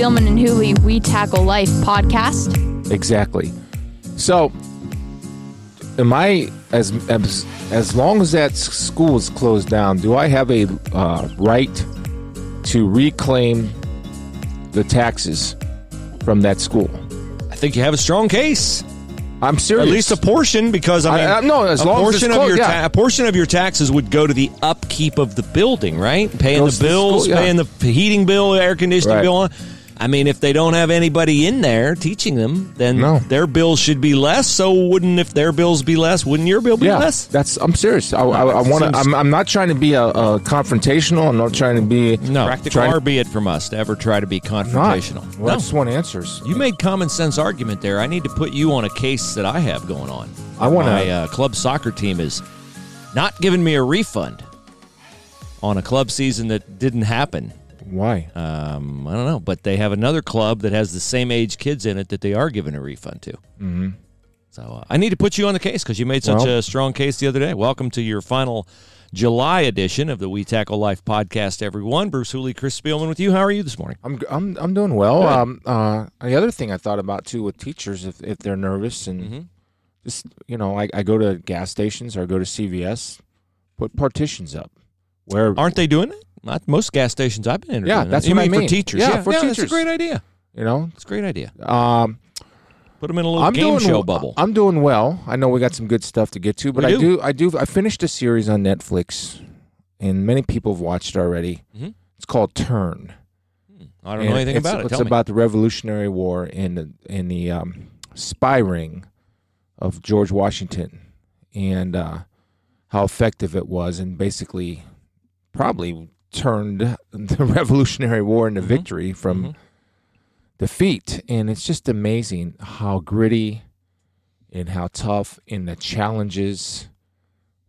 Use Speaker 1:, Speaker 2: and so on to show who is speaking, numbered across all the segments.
Speaker 1: Spielman and Hooley We Tackle Life podcast.
Speaker 2: Exactly. So, am I as as as long as that school is closed down? Do I have a uh, right to reclaim the taxes from that school?
Speaker 3: I think you have a strong case.
Speaker 2: I'm serious.
Speaker 3: At least a portion, because I
Speaker 2: I-
Speaker 3: mean,
Speaker 2: I- no, as
Speaker 3: a
Speaker 2: long as
Speaker 3: portion
Speaker 2: it's
Speaker 3: of your
Speaker 2: yeah.
Speaker 3: a portion of your taxes would go to the upkeep of the building, right? Paying
Speaker 2: Goes
Speaker 3: the
Speaker 2: to the
Speaker 3: bills,
Speaker 2: school, yeah.
Speaker 3: paying the heating bill, air conditioning
Speaker 2: Right.
Speaker 3: bill. I mean, if they don't have anybody in there teaching them, then
Speaker 2: No.
Speaker 3: their bills should be less. So, wouldn't if their bills be less, wouldn't your bill be
Speaker 2: yeah,
Speaker 3: less?
Speaker 2: that's. I'm serious. I, I, I want to. I'm, I'm not trying to be a, a confrontational. I'm not trying to be
Speaker 3: No, practical far be it from us to ever try to be
Speaker 2: Not.
Speaker 3: confrontational.
Speaker 2: Well, I
Speaker 3: No.
Speaker 2: just want answers.
Speaker 3: You made common sense argument there. I need to put you on a case that I have going on.
Speaker 2: I wanna-
Speaker 3: My uh, club soccer team is not giving me a refund on a club season that didn't happen.
Speaker 2: Why?
Speaker 3: Um, I don't know, but they have another club that has the same age kids in it that they are giving a refund to. Mm-hmm. So uh, I need to put you on the case because you made such
Speaker 2: Well-
Speaker 3: a strong case the other day. Welcome to your final July edition of the We Tackle Life podcast, everyone. Bruce Hooley, Chris Spielman with you. How are you this morning?
Speaker 2: I'm I'm I'm doing well. Um, uh, the other thing I thought about too with teachers, if if they're nervous and
Speaker 3: Mhm.
Speaker 2: just you know, I, I go to gas stations or I go to CVS, put partitions up where
Speaker 3: Aren't they doing it? Not most gas stations I've been in.
Speaker 2: Yeah, that's
Speaker 3: you
Speaker 2: what I
Speaker 3: mean for teachers.
Speaker 2: Yeah, for teachers
Speaker 3: That's a great idea.
Speaker 2: you know.
Speaker 3: It's a great idea.
Speaker 2: Um,
Speaker 3: Put them in a little
Speaker 2: I'm
Speaker 3: game
Speaker 2: doing
Speaker 3: show bubble.
Speaker 2: I'm doing well. I know we got some good stuff to get to, but I
Speaker 3: do.
Speaker 2: I do I finished a series on Netflix, and many people have watched already.
Speaker 3: Mhm.
Speaker 2: It's called Turn.
Speaker 3: I don't know anything
Speaker 2: it's,
Speaker 3: about it.
Speaker 2: It's
Speaker 3: Tell me.
Speaker 2: about the Revolutionary War in the in the um, spy ring of George Washington and uh, how effective it was, and basically probably turned the Revolutionary War into
Speaker 3: Mhm.
Speaker 2: victory from
Speaker 3: Mhm.
Speaker 2: defeat. And it's just amazing how gritty and how tough and the challenges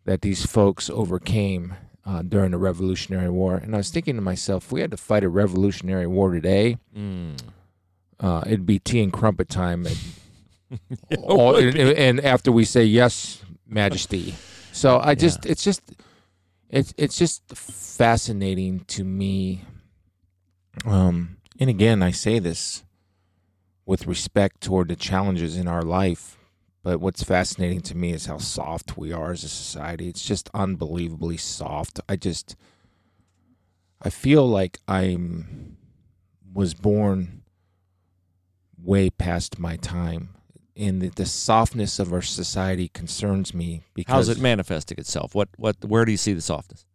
Speaker 2: that these folks overcame uh, during the Revolutionary War. And I was thinking to myself, if we had to fight a Revolutionary War today,
Speaker 3: Mm.
Speaker 2: uh, it'd be tea and crumpet time. All, and, and after we say yes, Majesty. So I just, it's just, it's it's just fascinating to me. Um, and again, I say this with respect toward the challenges in our life. But what's fascinating to me is how soft we are as a society. It's just unbelievably soft. I just, I feel like I'm was born way past my time. And the, the softness of our society concerns me because
Speaker 3: How's it manifesting itself? What what where do you see the softness?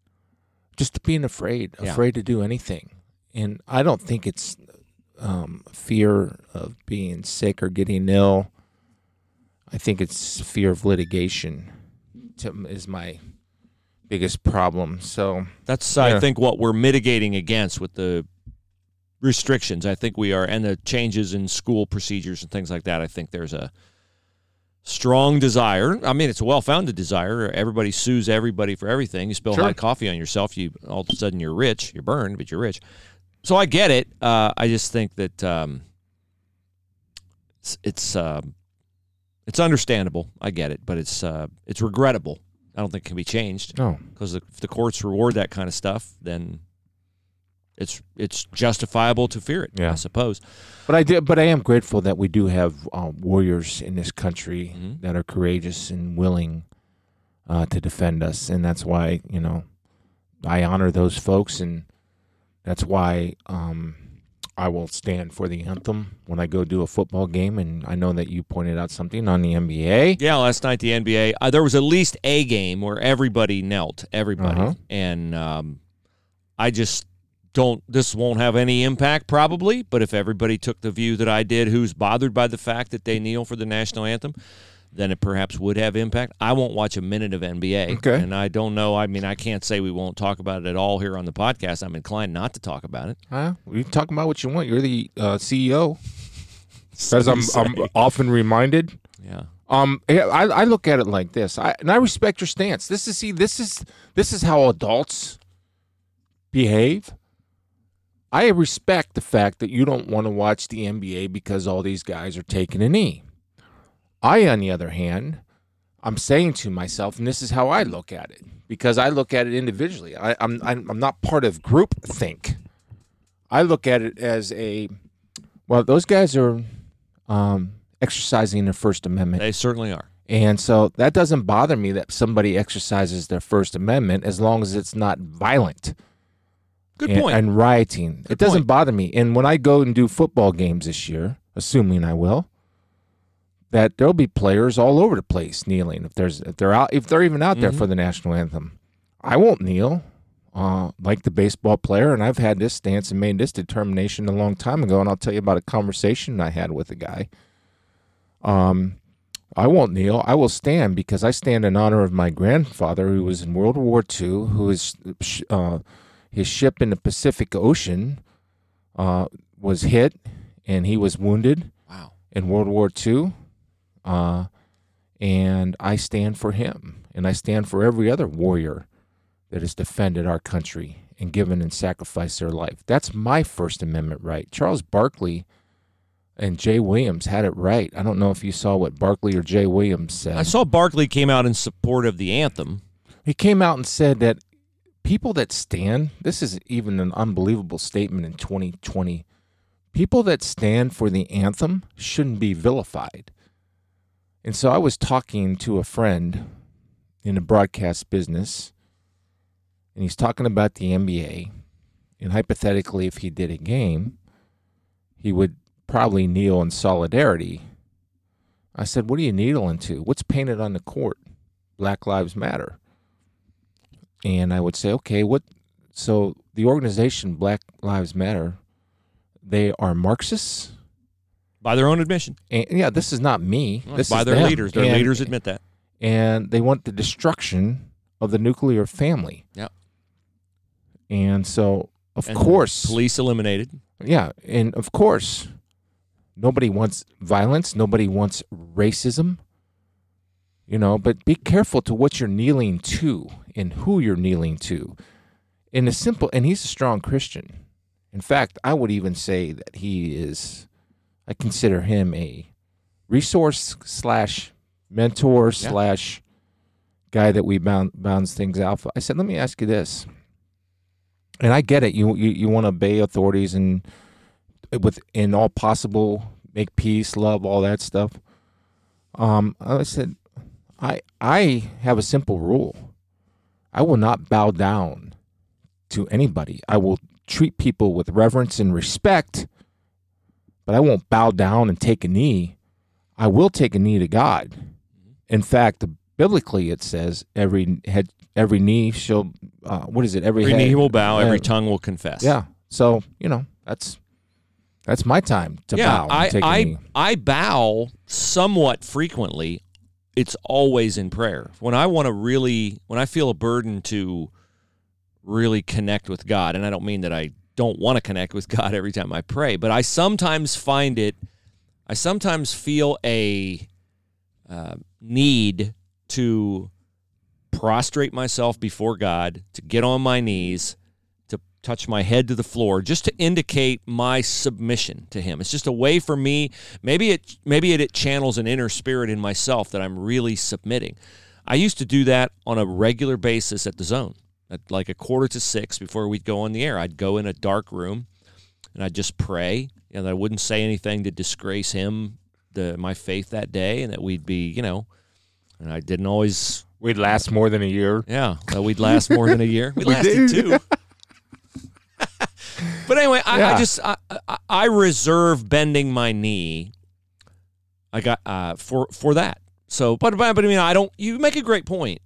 Speaker 2: just being afraid,
Speaker 3: Yeah.
Speaker 2: afraid to do anything. And I don't think it's um, fear of being sick or getting ill. I think it's fear of litigation to, is my biggest problem. So
Speaker 3: That's I
Speaker 2: Yeah.
Speaker 3: think what we're mitigating against with the restrictions. I think we are and the changes in school procedures and things like that. I think there's a strong desire. I mean, it's a well-founded desire. Everybody sues everybody for everything. You spill
Speaker 2: Sure.
Speaker 3: hot coffee on yourself, you all of a sudden you're rich. You're burned, but you're rich. So I get it. Uh, I just think that um, it's it's, um, it's understandable. I get it, but it's uh, it's regrettable. I don't think it can be changed
Speaker 2: no,
Speaker 3: because if the courts reward that kind of stuff, then it's it's justifiable to fear it.
Speaker 2: Yeah.
Speaker 3: I suppose.
Speaker 2: but I did. But I am grateful that we do have uh, warriors in this country
Speaker 3: Mhm.
Speaker 2: that are courageous and willing uh, to defend us, and that's why you know I honor those folks, and that's why um, I will stand for the anthem when I go do a football game. And I know that you pointed out something on the NBA.
Speaker 3: Yeah, last night the NBA uh, there was at least a game where everybody knelt, everybody,
Speaker 2: Uh-huh.
Speaker 3: and um, I just don't. This won't have any impact probably, but if everybody took the view that I did, who's bothered by the fact that they kneel for the national anthem. Then it perhaps would have impact. I won't watch a minute of NBA,
Speaker 2: Okay.
Speaker 3: and I don't know. I mean, I can't say we won't talk about it at all here on the podcast. I'm inclined not to talk about it.
Speaker 2: Huh? You can talk about what you want. You're the uh, CEO, as I'm, I'm often reminded.
Speaker 3: yeah.
Speaker 2: Um, I, I look at it like this, I, and I respect your stance. This is see, this is this is how adults behave. I respect the fact that you don't want to watch the NBA because all these guys are taking a knee. I, on the other hand, I'm saying to myself, and this is how I look at it, because I look at it individually. I, I'm I'm I'm not part of group think. I look at it as a Well, those guys are um, exercising their First Amendment.
Speaker 3: They certainly are.
Speaker 2: And so that doesn't bother me that somebody exercises their First Amendment as long as it's not violent
Speaker 3: Good
Speaker 2: and,
Speaker 3: point.
Speaker 2: and rioting.
Speaker 3: Good
Speaker 2: it doesn't
Speaker 3: point.
Speaker 2: bother me. And when I go and do football games this year, assuming I will, that there'll be players all over the place kneeling if there's if they're out if they're even out there
Speaker 3: Mhm.
Speaker 2: for the national anthem. I won't kneel. Uh, like the baseball player, and I've had this stance and made this determination a long time ago. And I'll tell you about a conversation I had with a guy. Um, I won't kneel. I will stand because I stand in honor of my grandfather who was in World War II, who is uh, his ship in the Pacific Ocean uh, was hit and he was wounded
Speaker 3: wow.
Speaker 2: in World War II. Uh, and I stand for him. And I stand for every other warrior that has defended our country and given and sacrificed their life. That's my First Amendment right. Charles Barkley and Jay Williams had it right. I don't know if you saw what Barkley or Jay Williams said.
Speaker 3: I saw Barkley came out in support of the anthem.
Speaker 2: He came out and said that people that stand, this is even an unbelievable statement in 2020. People that stand for the anthem shouldn't be vilified. And so I was talking to a friend in the broadcast business, and he's talking about the NBA. And hypothetically, if he did a game, he would probably kneel in solidarity. I said, What are you kneeling to? What's painted on the court? Black Lives Matter and I would say, okay, what? So the organization Black Lives Matter, they are Marxists,
Speaker 3: By their own admission.
Speaker 2: and yeah, this is not me. This
Speaker 3: by
Speaker 2: is
Speaker 3: their
Speaker 2: them.
Speaker 3: leaders. Their
Speaker 2: And-
Speaker 3: leaders admit that.
Speaker 2: and they want the destruction of the nuclear family.
Speaker 3: Yeah.
Speaker 2: And so, of
Speaker 3: And
Speaker 2: course,
Speaker 3: Police eliminated.
Speaker 2: yeah, and of course, nobody wants violence. Nobody wants racism. You know, but be careful to what you're kneeling to and who you're kneeling to. In a simple, and he's a strong Christian. In fact, I would even say that he is. I consider him a resource slash mentor
Speaker 3: Yeah.
Speaker 2: slash guy that we bound bounds things out. for. I said, let me ask you this, and I get it. You you, you want to obey authorities and with in all possible make peace, love, all that stuff. Um, I said, I I have a simple rule. I will not bow down to anybody. I will treat people with reverence and respect, but I won't bow down and take a knee. I will take a knee to God. In fact, biblically it says every head, every knee shall. Uh, what is it? Every,
Speaker 3: Every
Speaker 2: head,
Speaker 3: knee will bow, every tongue will confess.
Speaker 2: yeah. So you know that's that's my time to
Speaker 3: yeah,
Speaker 2: bow. and
Speaker 3: I
Speaker 2: take a
Speaker 3: I. I bow somewhat frequently. It's always in prayer. When I want to really, when I feel a burden to really connect with God, and I don't mean that I don't want to connect with God every time I pray, but I sometimes find it. I sometimes feel a uh, need to prostrate myself before God, to get on my knees, touch my head to the floor, just to indicate my submission to Him. It's just a way for me. Maybe it maybe it, it channels an inner spirit in myself that I'm really submitting. I used to do that on a regular basis at the zone. At like a quarter to six before we'd go on the air, I'd go in a dark room and I'd just pray. And I wouldn't say anything to disgrace him, the my faith that day, and that we'd be, you know, and I didn't always
Speaker 2: We'd last more than a year.
Speaker 3: yeah, that we'd last more than a year. We,
Speaker 2: We
Speaker 3: lasted
Speaker 2: did.
Speaker 3: two. But anyway, I, I just I, I, reserve bending my knee. I got uh, for for that. So, but but but I mean, I don't. You make a great point,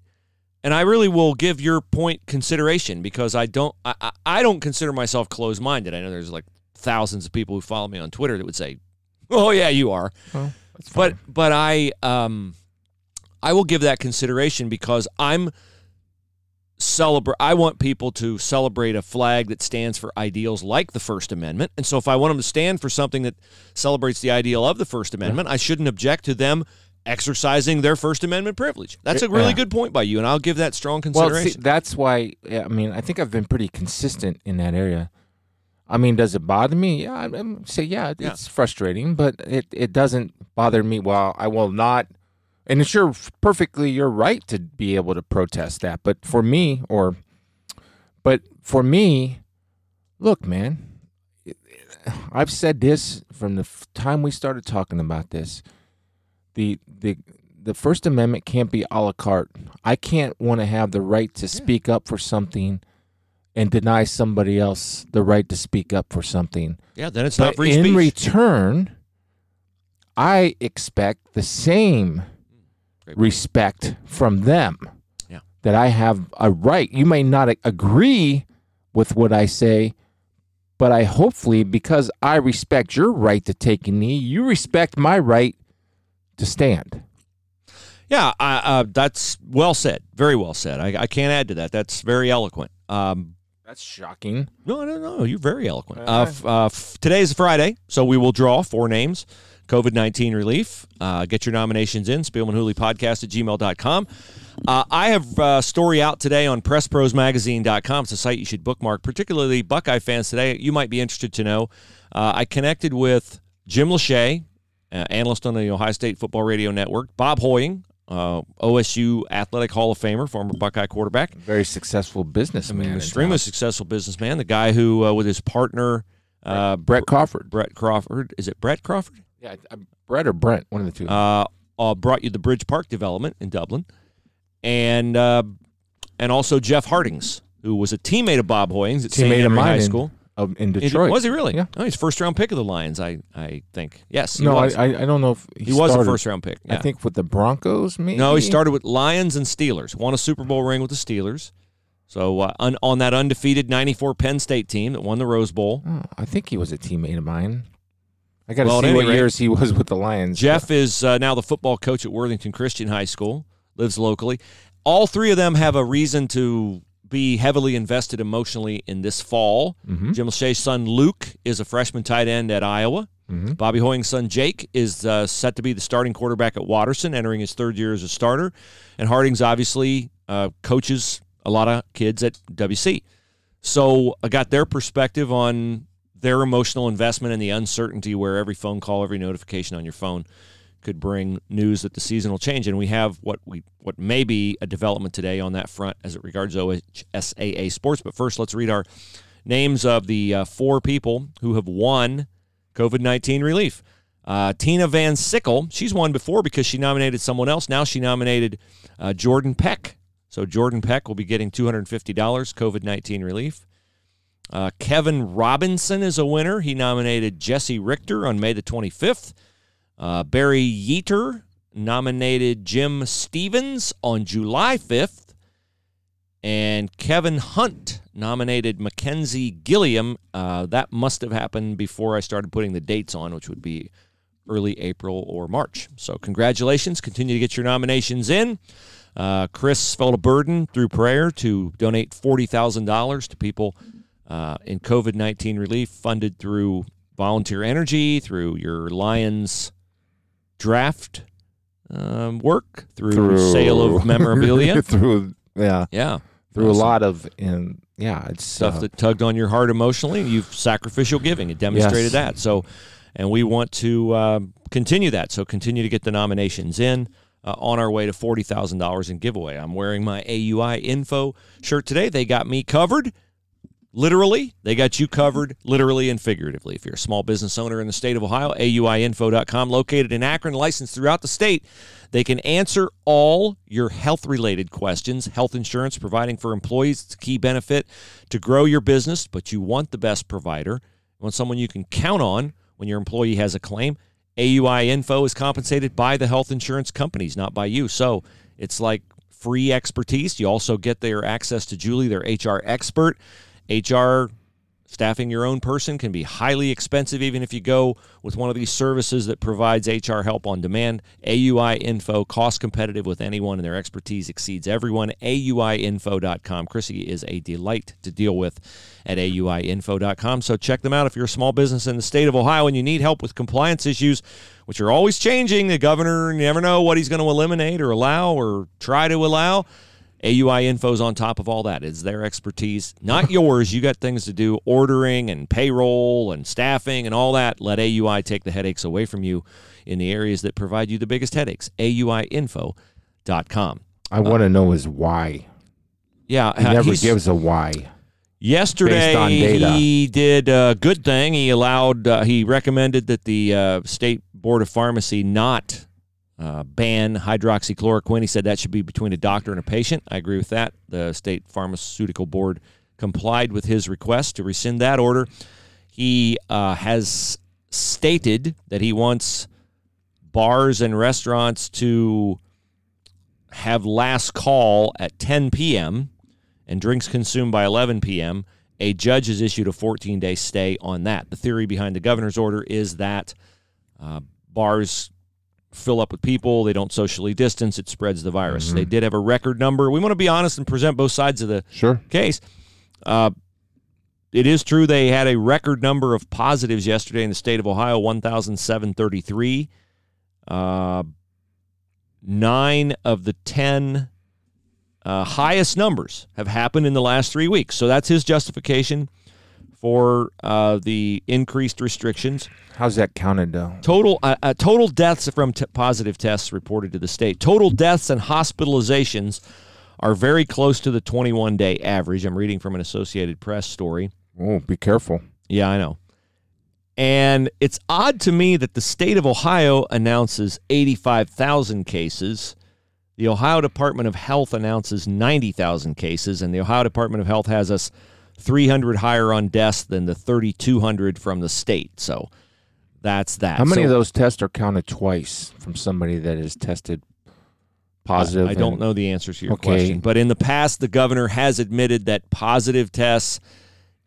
Speaker 3: and I really will give your point consideration because I don't. I, I, I don't consider myself closed minded. I know there's like thousands of people who follow me on Twitter that would say, "Oh yeah, you are."
Speaker 2: Well,
Speaker 3: but but I um I will give that consideration because I'm celebrate I want people to celebrate a flag that stands for ideals like the First Amendment. And so if I want them to stand for something that celebrates the ideal of the First Amendment, I shouldn't object to them exercising their First Amendment privilege. That's a really
Speaker 2: Yeah.
Speaker 3: good point by you and I'll give that strong consideration.
Speaker 2: well, see, that's why. Yeah, I mean, I think I've been pretty consistent in that area. I mean, does it bother me? Yeah, I, I say yeah,
Speaker 3: Yeah.
Speaker 2: it's frustrating, but it it doesn't bother me. Well, I will not. And it's your perfectly your right to be able to protest that. But for me, or, but for me, look, man, I've said this from the time we started talking about this. The the the First Amendment can't be a la carte. I can't want to have the right to speak up for something and deny somebody else the right to speak up for something.
Speaker 3: Yeah, then it's
Speaker 2: but
Speaker 3: not free
Speaker 2: in
Speaker 3: speech.
Speaker 2: return, I expect the same. Respect from them.
Speaker 3: Yeah.
Speaker 2: That I have a right. You may not agree with what I say, but I hopefully, because I respect your right to take a knee, you respect my right to stand.
Speaker 3: Yeah, I, uh, that's well said. Very well said. I, I can't add to that. That's very eloquent. Um,
Speaker 2: That's shocking.
Speaker 3: no, no, no. You're very eloquent. Uh, uh, f- today is Friday, so we will draw four names. COVID 19 relief. Uh, get your nominations in. Spielman Hooley podcast at gmail.com. Uh, I have a story out today on PressProsMagazine.com. It's a site you should bookmark, particularly Buckeye fans today. You might be interested to know. Uh, I connected with Jim Lachey, uh, analyst on the Ohio State Football Radio Network, Bob Hoying, uh, OSU Athletic Hall of Famer, former Buckeye quarterback,
Speaker 2: Very successful businessman. in
Speaker 3: extremely
Speaker 2: town.
Speaker 3: successful businessman, the guy who, uh, with his partner, uh,
Speaker 2: Brett Crawford.
Speaker 3: Brett Crawford, is it Brett Crawford?
Speaker 2: Yeah, I- Brett or Brent, one of the two.
Speaker 3: Uh, uh, brought you the Bridge Park development in Dublin, and uh, and also Jeff Hartings, who was a teammate of Bob Hoying's at St.
Speaker 2: Of mine
Speaker 3: High
Speaker 2: in-
Speaker 3: School.
Speaker 2: of, in Detroit.
Speaker 3: was he really?
Speaker 2: Yeah.
Speaker 3: Oh, he's first round pick of the Lions. I I think. Yes. He
Speaker 2: no, I,
Speaker 3: was.
Speaker 2: I I don't know if he,
Speaker 3: he was a
Speaker 2: started-
Speaker 3: first round pick.
Speaker 2: I
Speaker 3: yeah.
Speaker 2: think with the Broncos, maybe.
Speaker 3: No, he started with Lions and Steelers. Won a Super Bowl ring with the Steelers. So uh, un- on that undefeated '94 Penn State team that won the Rose Bowl.
Speaker 2: Oh, I think he was a teammate of mine. I got to
Speaker 3: Well,
Speaker 2: see what
Speaker 3: rate-
Speaker 2: years he was with the Lions.
Speaker 3: Jeff is uh, now the football coach at Worthington Christian High School, lives locally. All three of them have a reason to be heavily invested emotionally in this fall.
Speaker 2: Mhm.
Speaker 3: Jim Lachey's son Luke is a freshman tight end at Iowa.
Speaker 2: Mhm.
Speaker 3: Bobby Hoying's son Jake is uh, set to be the starting quarterback at Watterson, entering his third year as a starter. And Hartings obviously uh, coaches a lot of kids at WC. So I got their perspective on their emotional investment and the uncertainty where every phone call, every notification on your phone could bring news that the season will change. And we have what we what may be a development today on that front as it regards OSAA sports. But first, let's read our names of the uh, four people who have won COVID nineteen relief. Uh, Tina Van Sickle, she's won before because she nominated someone else. Now she nominated uh, Jordan Peck. So Jordan Peck will be getting two hundred and fifty dollars COVID nineteen relief. Uh, Kevin Robinson is a winner. He nominated Jesse Richter on May the 25th. Uh, Barry Yeater nominated Jim Stevens on July 5th. And Kevin Hunt nominated Mackenzie Gilliam. Uh, that must have happened before I started putting the dates on, which would be early April or March. So, congratulations. Continue to get your nominations in. Uh, Chris felt a burden through prayer to donate $40,000 to people uh, in COVID 19 relief funded through volunteer energy, through your Lions draft um, work, through,
Speaker 2: Through-
Speaker 3: sale of memorabilia.
Speaker 2: through yeah,
Speaker 3: yeah.
Speaker 2: through
Speaker 3: Awesome.
Speaker 2: a lot of and yeah, it's
Speaker 3: Stuff
Speaker 2: uh,
Speaker 3: that tugged on your heart emotionally. You've sacrificial giving. It demonstrated
Speaker 2: Yes.
Speaker 3: that. So, and we want to um, continue that. So, continue to get the nominations in. Uh, on our way to forty thousand dollars in giveaway. I'm wearing my AUI info shirt today. They got me covered. Literally, they got you covered literally and figuratively. If you're a small business owner in the state of Ohio, AUIinfo.com, located in Akron, licensed throughout the state, they can answer all your health related questions. Health insurance providing for employees is a key benefit to grow your business, but you want the best provider. You want someone you can count on when your employee has a claim. AUI Info is compensated by the health insurance companies, not by you. So it's like free expertise. You also get their access to Julie, their HR expert. HR staffing your own person can be highly expensive even if you go with one of these services that provides HR help on demand. AUI Info, cost competitive with anyone, and their expertise exceeds everyone. AUIinfo.com. Chrissy is a delight to deal with at AUIinfo.com. So check them out if you're a small business in the state of Ohio and you need help with compliance issues, which are always changing. The governor, you never know what he's going to eliminate or allow or try to allow. AUI Info's on top of all that. It's their expertise, not yours. You got things to do, ordering and payroll and staffing and all that. Let AUI take the headaches away from you in the areas that provide you the biggest headaches. AUIinfo.com.
Speaker 2: I want to know his why.
Speaker 3: Yeah,
Speaker 2: He
Speaker 3: uh,
Speaker 2: never gives a why.
Speaker 3: Yesterday,
Speaker 2: Based on data.
Speaker 3: he did a good thing. He allowed, uh, he recommended that the uh, state board of pharmacy not uh, ban hydroxychloroquine. He said that should be between a doctor and a patient. I agree with that. The state pharmaceutical board complied with his request to rescind that order. He uh, has stated that he wants bars and restaurants to have last call at 10 p.m. and drinks consumed by 11 p.m. A judge has issued a 14 day stay on that. The theory behind the governor's order is that uh, bars fill up with people, they don't socially distance, it spreads the virus. They did have a record number. We want to be honest and present both sides of the
Speaker 2: Sure.
Speaker 3: case. Uh, it is true they had a record number of positives yesterday in the state of Ohio 1,733. Uh, nine of the 10 uh, highest numbers have happened in the last three weeks. So that's his justification for uh, the increased restrictions.
Speaker 2: How's that counted though?
Speaker 3: Total uh, uh, total deaths from t- positive tests reported to the state. Total deaths and hospitalizations are very close to the 21 day average. I'm reading from an Associated Press story.
Speaker 2: Oh, be careful.
Speaker 3: Yeah, I know. And it's odd to me that the state of Ohio announces 85,000 cases. The Ohio Department of Health announces 90,000 cases, and the Ohio Department of Health has us 300 higher on deaths than the 3,200 from the state. So that's that.
Speaker 2: How many
Speaker 3: So-
Speaker 2: of those tests are counted twice from somebody that is tested positive?
Speaker 3: I, I don't
Speaker 2: and-
Speaker 3: know the answer to your
Speaker 2: Okay.
Speaker 3: question, but in the past, the governor has admitted that positive tests.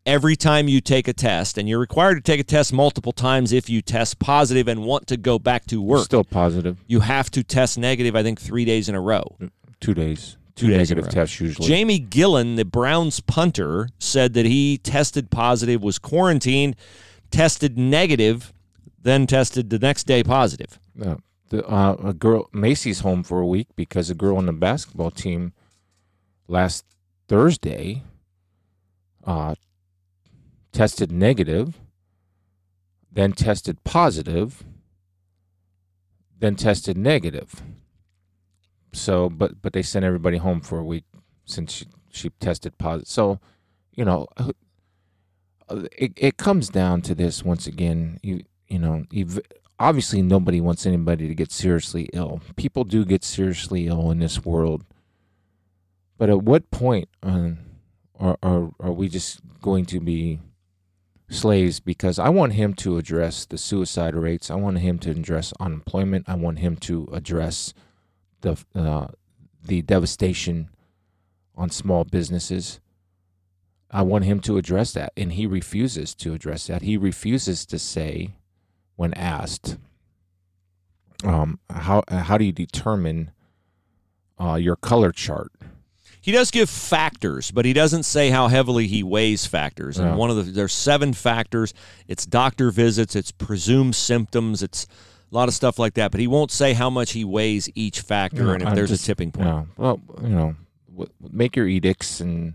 Speaker 3: Every time you take a test, and you're required to take a test multiple times if you test positive and want to go back to work,
Speaker 2: Still positive.
Speaker 3: you have to test negative. I think three days in a row.
Speaker 2: Mm, two days.
Speaker 3: Two
Speaker 2: Two
Speaker 3: days in a
Speaker 2: negative tests usually.
Speaker 3: Jamie Gillan, the Browns punter, said that he tested positive, was quarantined, tested negative, then tested the next day positive.
Speaker 2: Uh, the, uh, a girl, Macy's home for a week because a girl on the basketball team last Thursday uh, tested negative, then tested positive, then tested negative. So, but but they sent everybody home for a week since she, she tested positive. So, you know, uh, it it comes down to this once again. You you know, ev- obviously nobody wants anybody to get seriously ill. People do get seriously ill in this world. But at what point um, are, are are we just going to be slaves? Because I want him to address the suicide rates. I want him to address unemployment. I want him to address the uh, the devastation on small businesses. I want him to address that, and he refuses to address that. He refuses to say, when asked, um, how how do you determine uh, your color chart?
Speaker 3: He does give factors, but he doesn't say how heavily he weighs factors. And
Speaker 2: Yeah.
Speaker 3: one of the there's seven factors. It's doctor visits, it's presumed symptoms, it's a lot of stuff like that. But he won't say how much he weighs each factor
Speaker 2: Yeah,
Speaker 3: and if
Speaker 2: I'm
Speaker 3: there's
Speaker 2: just-
Speaker 3: a tipping point.
Speaker 2: Yeah, well, you know, make your edicts, and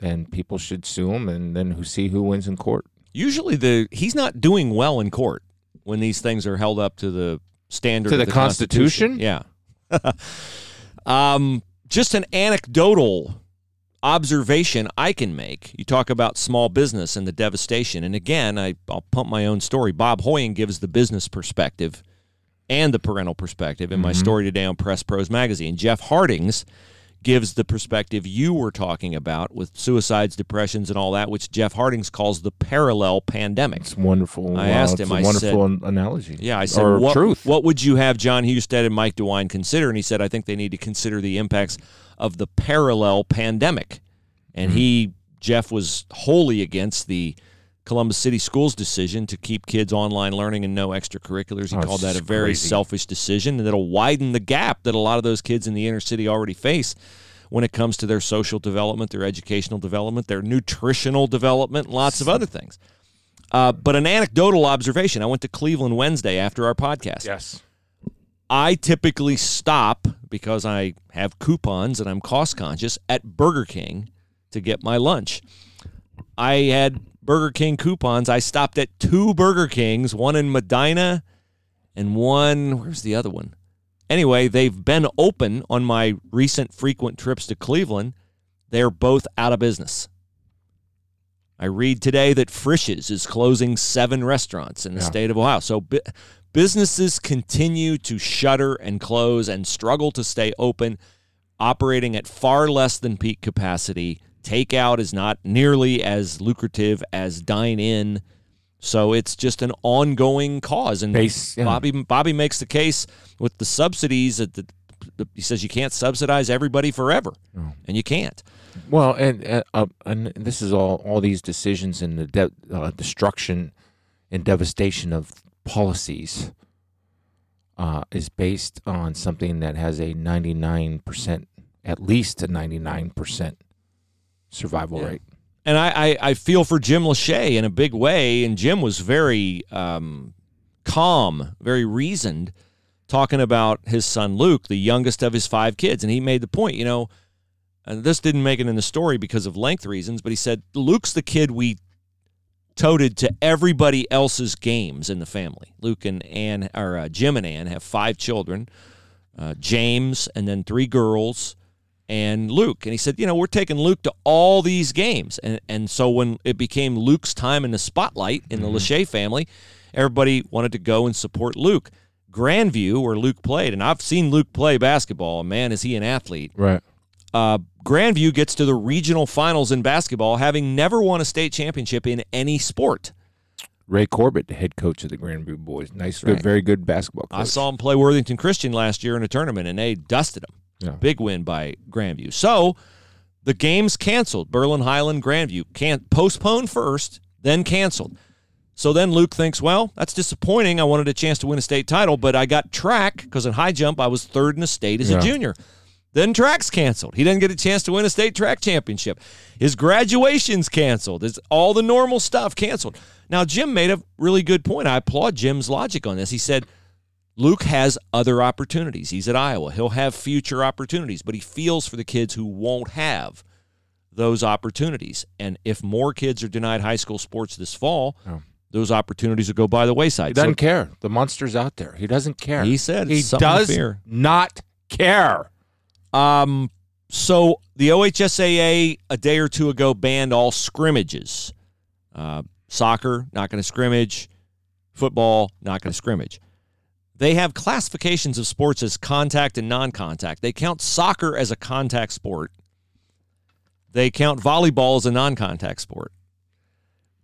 Speaker 2: and people should sue him, and then who see who wins in court.
Speaker 3: Usually the he's not doing well in court when these things are held up to the standard
Speaker 2: To
Speaker 3: of
Speaker 2: the
Speaker 3: the Constitution. Yeah. um, just an anecdotal observation I can make. You talk about small business and the devastation, and again, I, I'll pump my own story. Bob Hoying gives the business perspective and the parental perspective in my mm-hmm. story today on Press Pros magazine. Jeff Hartings gives the perspective you were talking about with suicides, depressions, and all that, which Jeff Hartings calls the parallel pandemic.
Speaker 2: It's wonderful.
Speaker 3: I
Speaker 2: Wow,
Speaker 3: asked him,
Speaker 2: a
Speaker 3: I
Speaker 2: wonderful an- analogy.
Speaker 3: Yeah, I said,
Speaker 2: or
Speaker 3: what,
Speaker 2: truth.
Speaker 3: what would you have Jon Husted and Mike DeWine consider? And he said, I think they need to consider the impacts of the parallel pandemic. And hmm. he, Jeff, was wholly against the Columbus City Schools decision to keep kids online learning and no extracurriculars. He
Speaker 2: Oh,
Speaker 3: called that a very
Speaker 2: crazy.
Speaker 3: selfish decision and that'll widen the gap that a lot of those kids in the inner city already face when it comes to their social development, their educational development, their nutritional development, and lots of other things. Uh, but an anecdotal observation I went to Cleveland Wednesday after our podcast.
Speaker 2: yes.
Speaker 3: I typically stop because I have coupons and I'm cost conscious at Burger King to get my lunch. I had Burger King coupons. I stopped at two Burger Kings, one in Medina and one, where's the other one? Anyway, they've been open on my recent frequent trips to Cleveland. They're both out of business. I read today that Frisch's is closing seven restaurants in the
Speaker 2: Yeah.
Speaker 3: state of Ohio. So bu- businesses continue to shutter and close and struggle to stay open, operating at far less than peak capacity. Takeout is not nearly as lucrative as dine in. So it's just an ongoing cause. And
Speaker 2: Base- yeah.
Speaker 3: Bobby Bobby makes the case with the subsidies that the, the, he says you can't subsidize everybody forever, and you can't.
Speaker 2: Well, and uh, uh, and this is all all these decisions and the de- uh, destruction and devastation of policies uh, is based on something that has a ninety nine percent, at least a ninety nine percent survival
Speaker 3: Yeah.
Speaker 2: rate.
Speaker 3: And I, I, I feel for Jim Lachey in a big way. And Jim was very um, calm, very reasoned, talking about his son Luke, the youngest of his five kids. And he made the point, you know, and this didn't make it in the story because of length reasons, but he said, Luke's the kid we toted to everybody else's games in the family. Luke and Ann, or uh, Jim and Ann have five children uh, James, and then three girls and Luke. And he said, you know, we're taking Luke to all these games. And and so when it became Luke's time in the spotlight in the Lachey family, everybody wanted to go and support Luke. Grandview, where Luke played, and I've seen Luke play basketball. and Man, is he an athlete?
Speaker 2: Right.
Speaker 3: Uh, Grandview gets to the regional finals in basketball, having never won a state championship in any sport.
Speaker 2: Ray Corbett, the head coach of the Grandview Boys, nice,
Speaker 3: right.
Speaker 2: good, very good basketball coach.
Speaker 3: I saw him play Worthington Christian last year in a tournament, and they dusted him.
Speaker 2: Yeah.
Speaker 3: Big win by Grandview. So the game's canceled. Berlin Highland, Grandview can't postpone first, then canceled. So then Luke thinks, well, that's disappointing. I wanted a chance to win a state title, but I got track because in high jump I was third in the state as
Speaker 2: Yeah.
Speaker 3: a junior. Then track's canceled. He didn't get a chance to win a state track championship. His graduation's canceled. It's all the normal stuff canceled. Now Jim made a really good point. I applaud Jim's logic on this. He said Luke has other opportunities. He's at Iowa. He'll have future opportunities, but he feels for the kids who won't have those opportunities. And if more kids are denied high school sports this fall, those opportunities will go by the wayside.
Speaker 2: He doesn't
Speaker 3: So
Speaker 2: care. The monster's out there. He doesn't care.
Speaker 3: he said
Speaker 2: he
Speaker 3: it's something to
Speaker 2: does not care.
Speaker 3: Um, so the OHSAA a day or two ago banned all scrimmages. Uh, soccer, not going to scrimmage. Football, not going to scrimmage. They have classifications of sports as contact and non-contact. They count soccer as a contact sport. They count volleyball as a non-contact sport.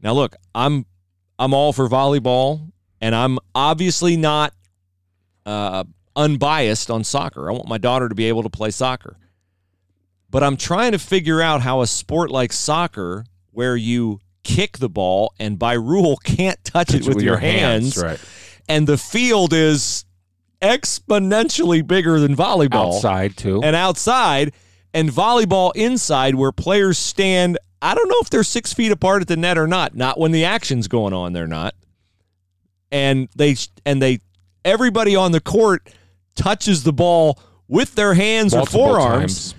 Speaker 3: Now, look, I'm I'm all for volleyball, and I'm obviously not uh, unbiased on soccer. I want my daughter to be able to play soccer. But I'm trying to figure out how a sport like soccer, where you kick the ball and by rule can't touch it with, your, hands,
Speaker 2: right?
Speaker 3: And the field is exponentially bigger than volleyball
Speaker 2: Outside too.
Speaker 3: and outside, and volleyball inside, where players stand. I don't know if they're six feet apart at the net or not. Not when the action's going on, they're not. And they and they everybody on the court touches the ball with their hands
Speaker 2: Multiple
Speaker 3: or forearms.
Speaker 2: times.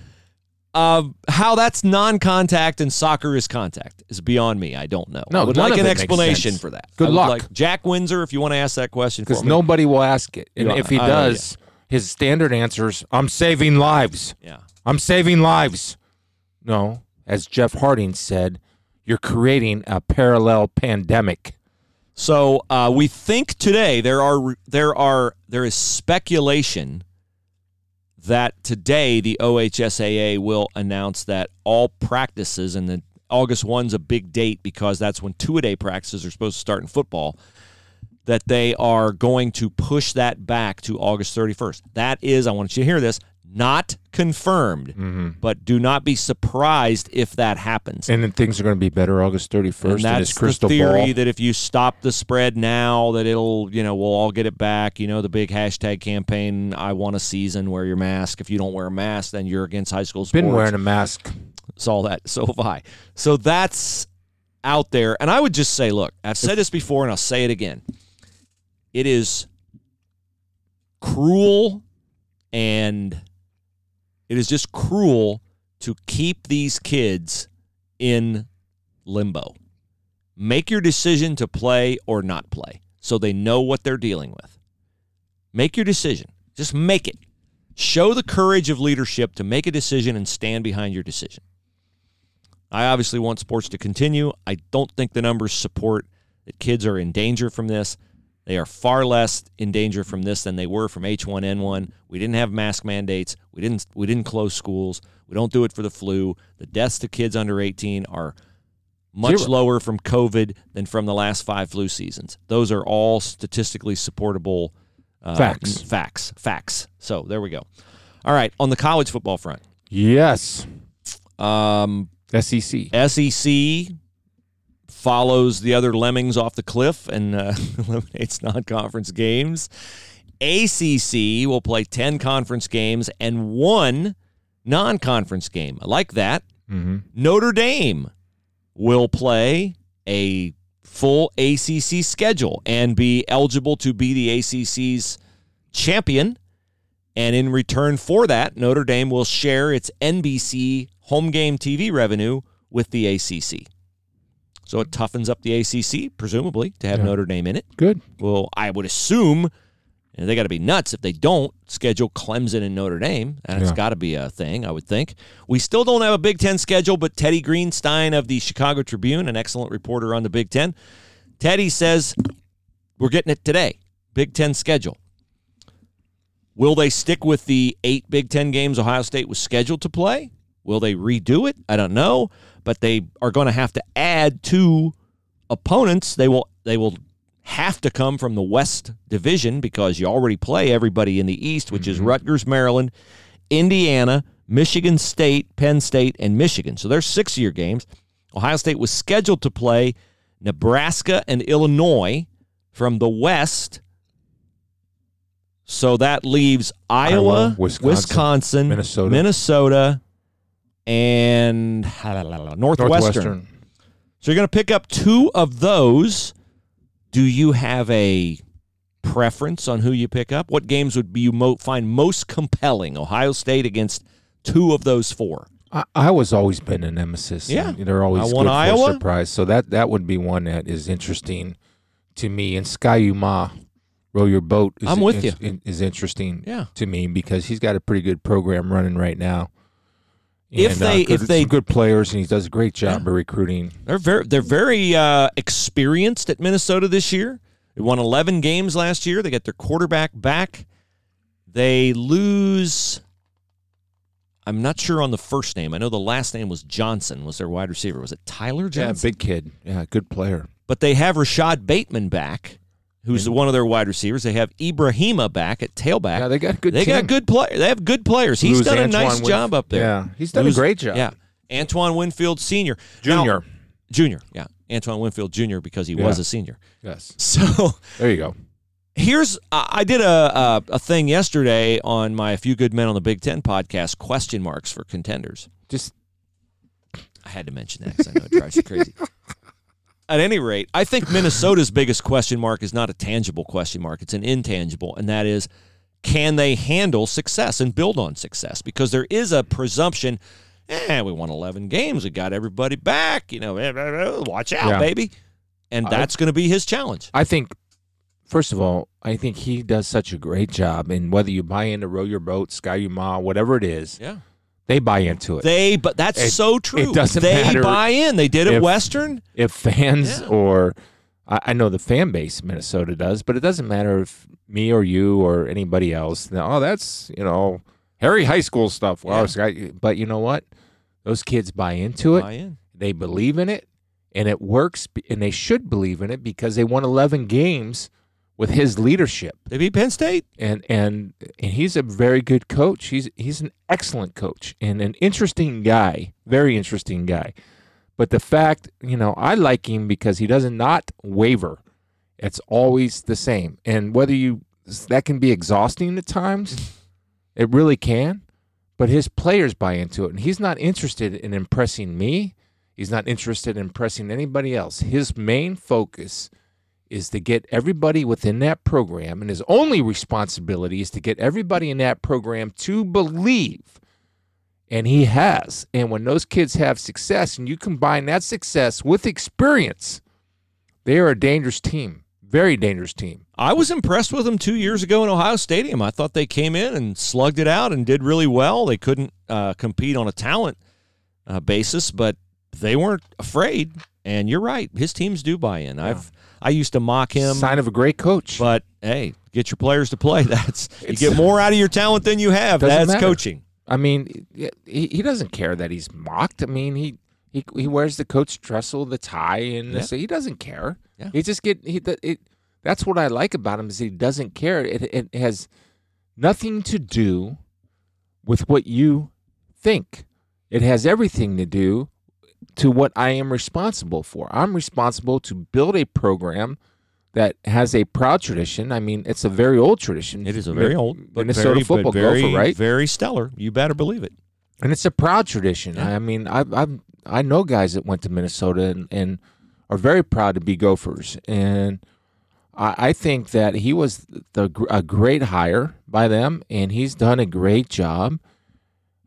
Speaker 3: Uh, how that's non-contact and soccer is contact is beyond me. I don't know.
Speaker 2: No,
Speaker 3: I would like an explanation for that.
Speaker 2: Good luck.
Speaker 3: Like Jack Windsor, if you want to ask that question
Speaker 2: because nobody will ask it. And
Speaker 3: Yeah,
Speaker 2: if he
Speaker 3: I
Speaker 2: does, his standard answer is, "I'm saving lives.
Speaker 3: yeah.
Speaker 2: I'm saving lives." No, as Jeff Hartings said, you're creating a parallel pandemic.
Speaker 3: So uh, we think today there are there are there is speculation that today the OHSAA will announce that all practices and the August one's a big date because that's when two a day practices are supposed to start in football. That they are going to push that back to August 31st. That is, I want you to hear this, not confirmed, mm-hmm. but do not be surprised if that happens.
Speaker 2: And then things are going to be better August 31st.
Speaker 3: And that's
Speaker 2: crystal
Speaker 3: the theory
Speaker 2: ball.
Speaker 3: that if you stop the spread now, that it'll, you know, we'll all get it back. You know, the big hashtag campaign, I want a season, wear your mask. If you don't wear a mask, then you're against high school sports.
Speaker 2: Been wearing a mask.
Speaker 3: Saw that. So have I. So that's out there. And I would just say, look, I've said this before and I'll say it again. It is cruel and it is just cruel to keep these kids in limbo. Make your decision to play or not play so they know what they're dealing with. Make your decision. Just make it. Show the courage of leadership to make a decision and stand behind your decision. I obviously want sports to continue. I don't think the numbers support that kids are in danger from this. They are far less in danger from this than they were from H1N1. We didn't have mask mandates. We didn't we didn't close schools. We don't do it for the flu. The deaths to kids under 18 are much
Speaker 2: Zero.
Speaker 3: lower from COVID than from the last five flu seasons. Those are all statistically supportable uh,
Speaker 2: Facts.
Speaker 3: Facts. Facts. So there we go. All right, on the college football front,
Speaker 2: Yes.
Speaker 3: um,
Speaker 2: SEC.
Speaker 3: SEC follows the other lemmings off the cliff and uh, eliminates non-conference games. ACC will play 10 conference games and one non-conference game. I like that.
Speaker 2: Mm-hmm.
Speaker 3: Notre Dame will play a full ACC schedule and be eligible to be the ACC's champion. And in return for that, Notre Dame will share its NBC home game TV revenue with the ACC. So it toughens up the ACC, presumably, to have
Speaker 2: Yeah.
Speaker 3: Notre Dame in it.
Speaker 2: Good.
Speaker 3: Well, I would assume and they got to be nuts if they don't schedule Clemson and Notre Dame. That's
Speaker 2: Yeah.
Speaker 3: got to be a thing, I would think. We still don't have a Big Ten schedule, but Teddy Greenstein of the Chicago Tribune, an excellent reporter on the Big Ten, Teddy says we're getting it today. Big Ten schedule. Will they stick with the eight Big Ten games Ohio State was scheduled to play? Will they redo it? I don't know, but they are going to have to add two opponents. They will they will have to come from the West Division because you already play everybody in the East, which is mm-hmm. Rutgers, Maryland, Indiana, Michigan State, Penn State, and Michigan. So there's six year games. Ohio State was scheduled to play Nebraska and Illinois from the West. So that leaves Iowa,
Speaker 2: Iowa,
Speaker 3: Wisconsin,
Speaker 2: Wisconsin,
Speaker 3: Minnesota,
Speaker 2: Minnesota.
Speaker 3: And Northwestern.
Speaker 2: Northwestern.
Speaker 3: So you're going to pick up two of those. Do you have a preference on who you pick up? What games would you mo- find most compelling? Ohio State against two of those four.
Speaker 2: I, Iowa's always been a nemesis.
Speaker 3: Yeah.
Speaker 2: and they're always
Speaker 3: I
Speaker 2: good
Speaker 3: Iowa.
Speaker 2: surprise. So that that would be one that is interesting to me. And Ski-U-Mah, row your boat. Is,
Speaker 3: I'm with
Speaker 2: is,
Speaker 3: you.
Speaker 2: Is interesting
Speaker 3: Yeah.
Speaker 2: to me because he's got a pretty good program running right now.
Speaker 3: If
Speaker 2: And,
Speaker 3: they-
Speaker 2: uh, good,
Speaker 3: if they-
Speaker 2: good players, and he does a great job
Speaker 3: Yeah.
Speaker 2: of recruiting.
Speaker 3: They're very they're very uh, experienced at Minnesota this year. They won 11 games last year. They got their quarterback back. They lose. I'm not sure on the first name. I know the last name was Johnson. Was their wide receiver? Was it Tyler Johnson?
Speaker 2: Yeah, big kid. Yeah, good player.
Speaker 3: but they have Rashod Bateman back, who's one of their wide receivers. They have Ibrahima back at tailback.
Speaker 2: Yeah, they got good.
Speaker 3: they
Speaker 2: team.
Speaker 3: got good play. They have good players. He's
Speaker 2: Lose
Speaker 3: done a nice
Speaker 2: Winf-
Speaker 3: job up there.
Speaker 2: Yeah, he's done
Speaker 3: Lose-
Speaker 2: a great job.
Speaker 3: Yeah, Antoine Winfield Senior, Now-
Speaker 2: Junior.
Speaker 3: Junior. Yeah, Antoine Winfield Junior because he
Speaker 2: Yeah.
Speaker 3: was a senior.
Speaker 2: yes.
Speaker 3: So
Speaker 2: There you go.
Speaker 3: here's I I did a, a a thing yesterday on my "A Few Good Men on the Big Ten" podcast. Question marks for contenders.
Speaker 2: Just
Speaker 3: I had to mention that because I know it drives you crazy. At any rate, I think Minnesota's biggest question mark is not a tangible question mark; it's an intangible, and that is, can they handle success and build on success? Because there is a presumption. Eh, we won 11 games. We got everybody back. You know, eh, eh, eh, watch out,
Speaker 2: Yeah.
Speaker 3: baby. And that's going to be his challenge.
Speaker 2: I think, first of all, I think he does such a great job. And whether you buy into Row Your Boat, Ski-U-Mah, whatever it is,
Speaker 3: Yeah.
Speaker 2: They buy into it.
Speaker 3: They, but that's
Speaker 2: It-
Speaker 3: so true.
Speaker 2: It doesn't
Speaker 3: they
Speaker 2: matter
Speaker 3: buy in. They did it
Speaker 2: if-
Speaker 3: Western.
Speaker 2: if fans
Speaker 3: Yeah.
Speaker 2: or I, I know the fan base Minnesota does, but it doesn't matter if me or you or anybody else. Oh, that's you know Harry High School stuff. Well,
Speaker 3: Yeah.
Speaker 2: But you know what? Those kids buy into it.
Speaker 3: Buy in.
Speaker 2: They believe in it, and it works. And they should believe in it because they won 11 games with his leadership.
Speaker 3: They beat Penn State.
Speaker 2: and and and he's a very good coach. He's he's an excellent coach and an interesting guy, very interesting guy. But the fact, you know, I like him because he doesn't not waver. It's always the same, and whether you that can be exhausting at times, it really can. But his players buy into it, and he's not interested in impressing me. He's not interested in impressing anybody else. His main focus is to get everybody within that program, and his only responsibility is to get everybody in that program to believe. And he has. And when those kids have success, and you combine that success with experience, they are a dangerous team, very dangerous team.
Speaker 3: I was impressed with them two years ago in Ohio Stadium. I thought they came in and slugged it out and did really well. They couldn't uh, compete on a talent uh, basis, but they weren't afraid. And you're right, his teams do buy in. I've I used to mock him,
Speaker 2: Sign of a great coach.
Speaker 3: but hey, get your players to play. That's you get more out of your talent than you have. That's
Speaker 2: matter.
Speaker 3: coaching.
Speaker 2: I mean, he, he doesn't care that he's mocked. I mean, he he, he wears the coach Tressel, the tie, and
Speaker 3: Yeah.
Speaker 2: the, he doesn't care.
Speaker 3: Yeah.
Speaker 2: He just get he that- it. That's what I like about him is he doesn't care. It it has nothing to do with what you think. It has everything to do to what I am responsible for. I'm responsible to build a program that has a proud tradition. I mean, it's a very old tradition.
Speaker 3: It is a very old,
Speaker 2: Minnesota
Speaker 3: very,
Speaker 2: football
Speaker 3: very,
Speaker 2: gopher, right?
Speaker 3: Very stellar. You better believe it.
Speaker 2: and it's a proud tradition.
Speaker 3: Yeah.
Speaker 2: I mean, I I I know guys that went to Minnesota and, and are very proud to be Gophers, and I, I think that he was the a great hire by them, and he's done a great job,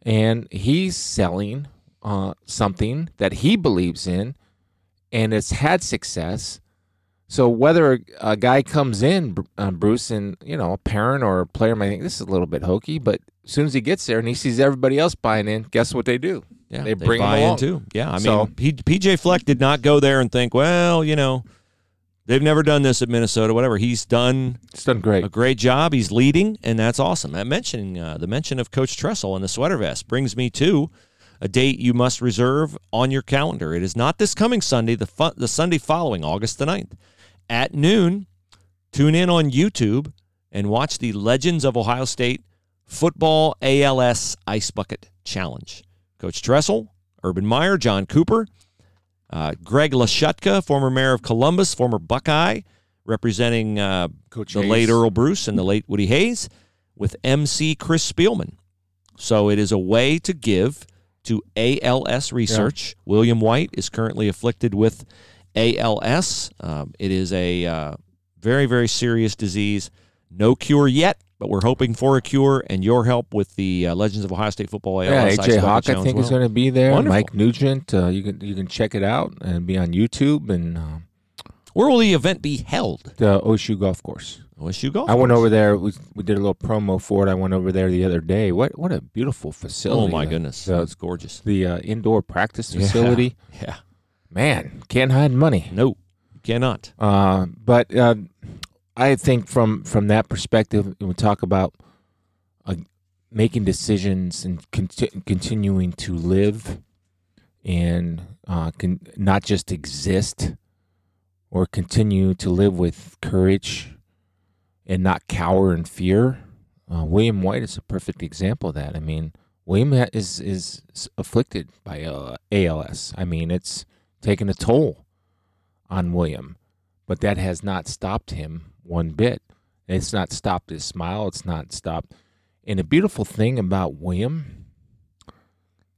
Speaker 2: and he's selling uh, something that he believes in, and it's had success. So whether a, a guy comes in, uh, Bruce, and you know, a parent or a player might think this is a little bit hokey, but as soon as he gets there and he sees everybody else buying in, guess what they do?
Speaker 3: Yeah,
Speaker 2: They bring him
Speaker 3: buy in too. Yeah, I mean,
Speaker 2: So-
Speaker 3: P- PJ Fleck did not go there and think, well, you know, they've never done this at Minnesota. Whatever. He's done
Speaker 2: It's done great.
Speaker 3: a great job. He's leading, and that's awesome. That mentioning uh, the mention of Coach Tressel and the sweater vest brings me to a date you must reserve on your calendar. It is not this coming Sunday, the fu- the Sunday following, August the 9th. At noon, tune in on YouTube and watch the Legends of Ohio State Football ALS Ice Bucket Challenge. Coach Tressel, Urban Meyer, John Cooper, uh, Greg Lashutka, former mayor of Columbus, former Buckeye, representing uh,
Speaker 2: Coach
Speaker 3: the
Speaker 2: Hayes.
Speaker 3: late Earle Bruce and the late Woody Hayes, with MC Chris Spielman. So it is a way to give to ALS research. William White is currently afflicted with ALS. Um, it is a uh, very, very serious disease. No cure yet, but we're hoping for a cure and your help with the uh, Legends of Ohio State Football ALS.
Speaker 2: Yeah, AJ Hawk, I think, is going to be there.
Speaker 3: Wonderful.
Speaker 2: Mike Nugent, uh, you can you can check it out and be on YouTube and uh,
Speaker 3: Where will the event be held?
Speaker 2: the OSU Golf Course.
Speaker 3: OSU Golf.
Speaker 2: I went
Speaker 3: Course.
Speaker 2: over there. We, we did a little promo for it. I went over there the other day. What what a beautiful facility!
Speaker 3: Oh my
Speaker 2: The-
Speaker 3: goodness,
Speaker 2: the,
Speaker 3: that's gorgeous.
Speaker 2: the uh, indoor practice facility.
Speaker 3: Yeah,
Speaker 2: Man, can't hide money.
Speaker 3: no, you cannot.
Speaker 2: Uh, but uh, I think from from that perspective, we talk about uh, making decisions and conti- continuing to live and uh, con- not just exist or continue to live with courage and not cower in fear. Uh, William White is a perfect example of that. I mean, William is is afflicted by uh, ALS. I mean, it's taken a toll on William, but that has not stopped him one bit. It's not stopped his smile. It's not stopped. And the beautiful thing about William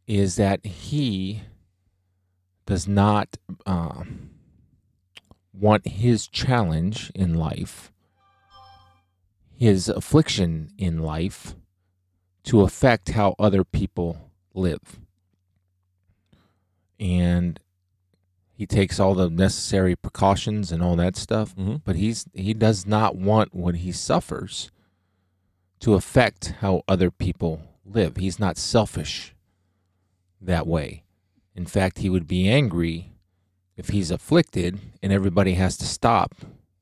Speaker 2: is that he does not uh, want his challenge in life, his affliction in life, to affect how other people live. And he takes all the necessary precautions and all that stuff,
Speaker 3: hmm
Speaker 2: but he's he does not want what he suffers to affect how other people live. He's not selfish that way. In fact, he would be angry if he's afflicted and everybody has to stop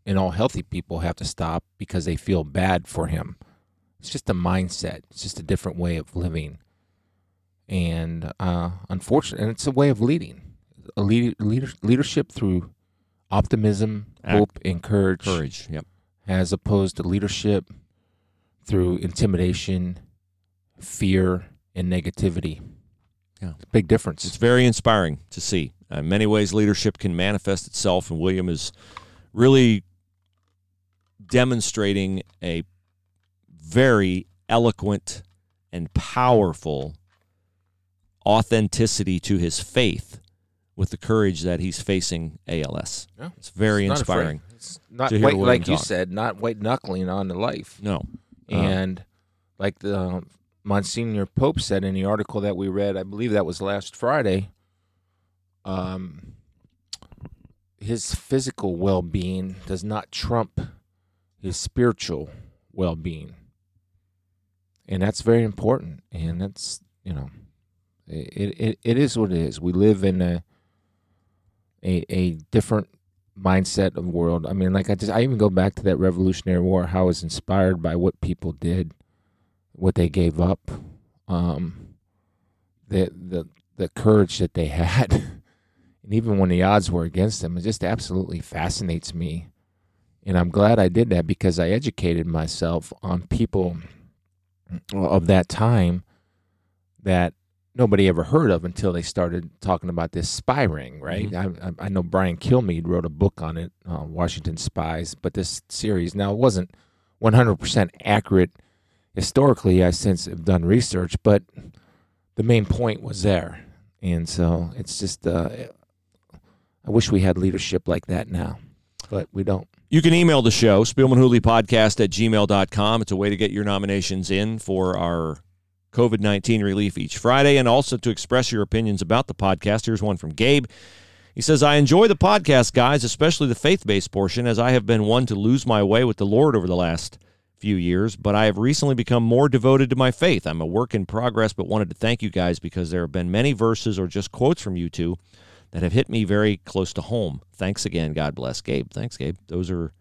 Speaker 2: and all healthy people have to stop because they feel bad for him. It's just a mindset. It's just a different way of living. And uh, unfortunately, and it's a way of leading. A lead, leader, leadership through optimism,
Speaker 3: Act-
Speaker 2: hope, and courage,
Speaker 3: Courage. Yep.
Speaker 2: as opposed to leadership through intimidation, fear, and negativity.
Speaker 3: Yeah.
Speaker 2: It's a big difference.
Speaker 3: It's very inspiring to see. Uh, in many ways, leadership can manifest itself, and William is really demonstrating a very eloquent and powerful authenticity to his faith with the courage that he's facing ALS.
Speaker 2: Yeah.
Speaker 3: It's very
Speaker 2: afraid.
Speaker 3: inspiring.
Speaker 2: It's not white, like you
Speaker 3: talk.
Speaker 2: said, not white knuckling on the life.
Speaker 3: No. Uh,
Speaker 2: And like the Monsignor Pope said in the article that we read, I believe that was last Friday. Um, his physical well-being does not trump his spiritual well-being, and that's very important. And that's you know, it it, it is what it is. We live in a a a different mindset of world. I mean, like I just I even go back to that Revolutionary War, how I was inspired by what people did, what they gave up, um, the the the courage that they had, and even when the odds were against them, it just absolutely fascinates me. And I'm glad I did that because I educated myself on people of that time that nobody ever heard of until they started talking about this spy ring, right?
Speaker 3: Mm-hmm.
Speaker 2: I, I, know Brian Kilmeade wrote a book on it, uh, Washington Spies, but this series now it wasn't 100% accurate historically. I since have done research, but the main point was there, and so it's just uh, I wish we had leadership like that now, but we don't.
Speaker 3: You can email the show, Podcast at gmail.com. It's a way to get your nominations in for our COVID 19 relief each Friday and also to express your opinions about the podcast. Here's one from Gabe. He says, I enjoy the podcast, guys, especially the faith based portion, as I have been one to lose my way with the Lord over the last few years, but I have recently become more devoted to my faith. I'm a work in progress, but wanted to thank you guys because there have been many verses or just quotes from you two that have hit me very close to home. Thanks again. God bless, Gabe. Thanks, Gabe. Those are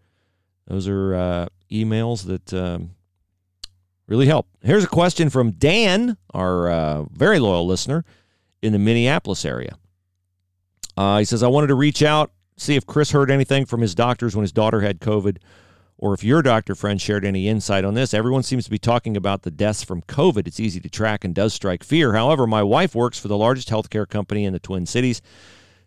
Speaker 3: those are uh, emails that um, really help. Here's a question from Dan, our uh, very loyal listener in the Minneapolis area. Uh, he says, I wanted to reach out, see if Chris heard anything from his doctors when his daughter had COVID, or if your doctor friend shared any insight on this. Everyone seems to be talking about the deaths from COVID. It's easy to track and does strike fear. However, my wife works for the largest healthcare company in the Twin Cities.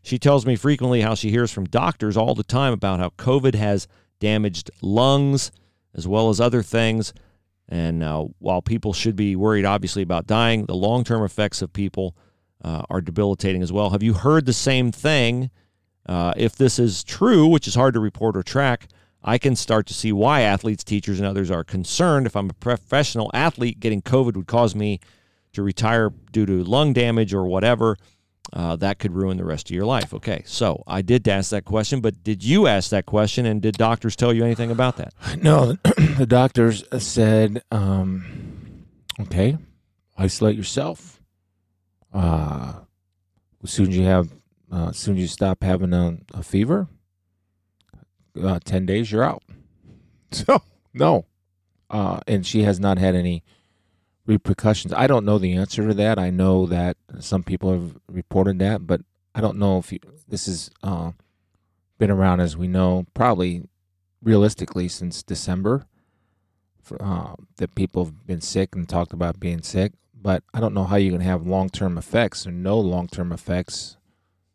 Speaker 3: She tells me frequently how she hears from doctors all the time about how COVID has damaged lungs as well as other things. And uh, while people should be worried, obviously, about dying, the long term effects of people uh, are debilitating as well. Have you heard the same thing? Uh, if this is true, which is hard to report or track, I can start to see why athletes, teachers, and others are concerned. If I'm a professional athlete, getting COVID would cause me to retire due to lung damage or whatever. Uh, that could ruin the rest of your life. Okay, so I did ask that question, but did you ask that question, and did doctors tell you anything about that?
Speaker 2: No, the doctors said, um, okay, isolate yourself. Uh, as soon as you have, uh, as soon as you stop having a, a fever, uh, 10 days, you're out. So, no. Uh, and she has not had any repercussions. I don't know the answer to that. I know that some people have reported that, but I don't know if you, this has uh, been around, as we know, probably realistically since December. For, uh, that people have been sick and talked about being sick, but I don't know how you can have long term effects or no long term effects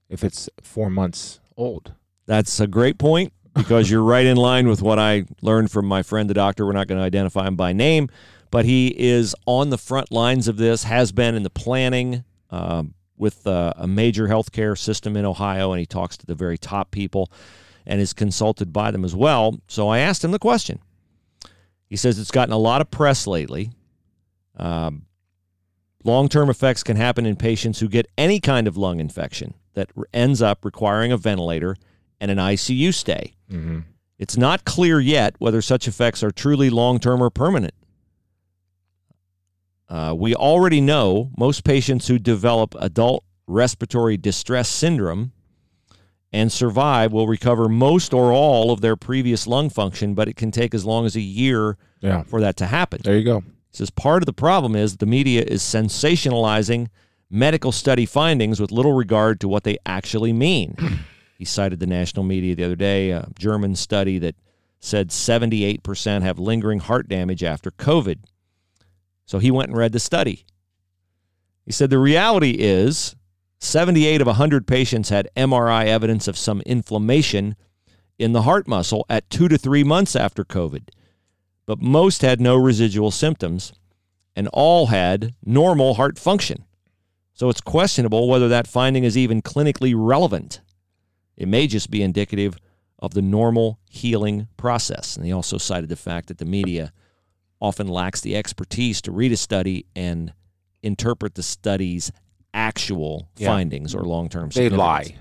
Speaker 2: if it's four months old.
Speaker 3: That's a great point because you're right in line with what I learned from my friend, the doctor. We're not going to identify him by name, but he is on the front lines of this, has been in the planning um, with uh, a major healthcare system in Ohio, and he talks to the very top people and is consulted by them as well. So I asked him the question. He says it's gotten a lot of press lately. Um, Long term effects can happen in patients who get any kind of lung infection that ends up requiring a ventilator and an ICU stay.
Speaker 2: Mm-hmm.
Speaker 3: It's not clear yet whether such effects are truly long term or permanent. Uh, we already know most patients who develop adult respiratory distress syndrome and survive will recover most or all of their previous lung function, but it can take as long as a year
Speaker 2: Yeah.
Speaker 3: for that to happen.
Speaker 2: There you go.
Speaker 3: He says part of the problem is the media is sensationalizing medical study findings with little regard to what they actually mean. he cited the national media the other day, a German study that said 78% have lingering heart damage after COVID. So he went and read the study. He said the reality is 78 of 100 patients had MRI evidence of some inflammation in the heart muscle at two to three months after COVID but most had no residual symptoms and all had normal heart function. So it's questionable whether that finding is even clinically relevant. It may just be indicative of the normal healing process. And he also cited the fact that the media often lacks the expertise to read a study and interpret the study's actual
Speaker 2: Yeah.
Speaker 3: findings or long term
Speaker 2: They lie.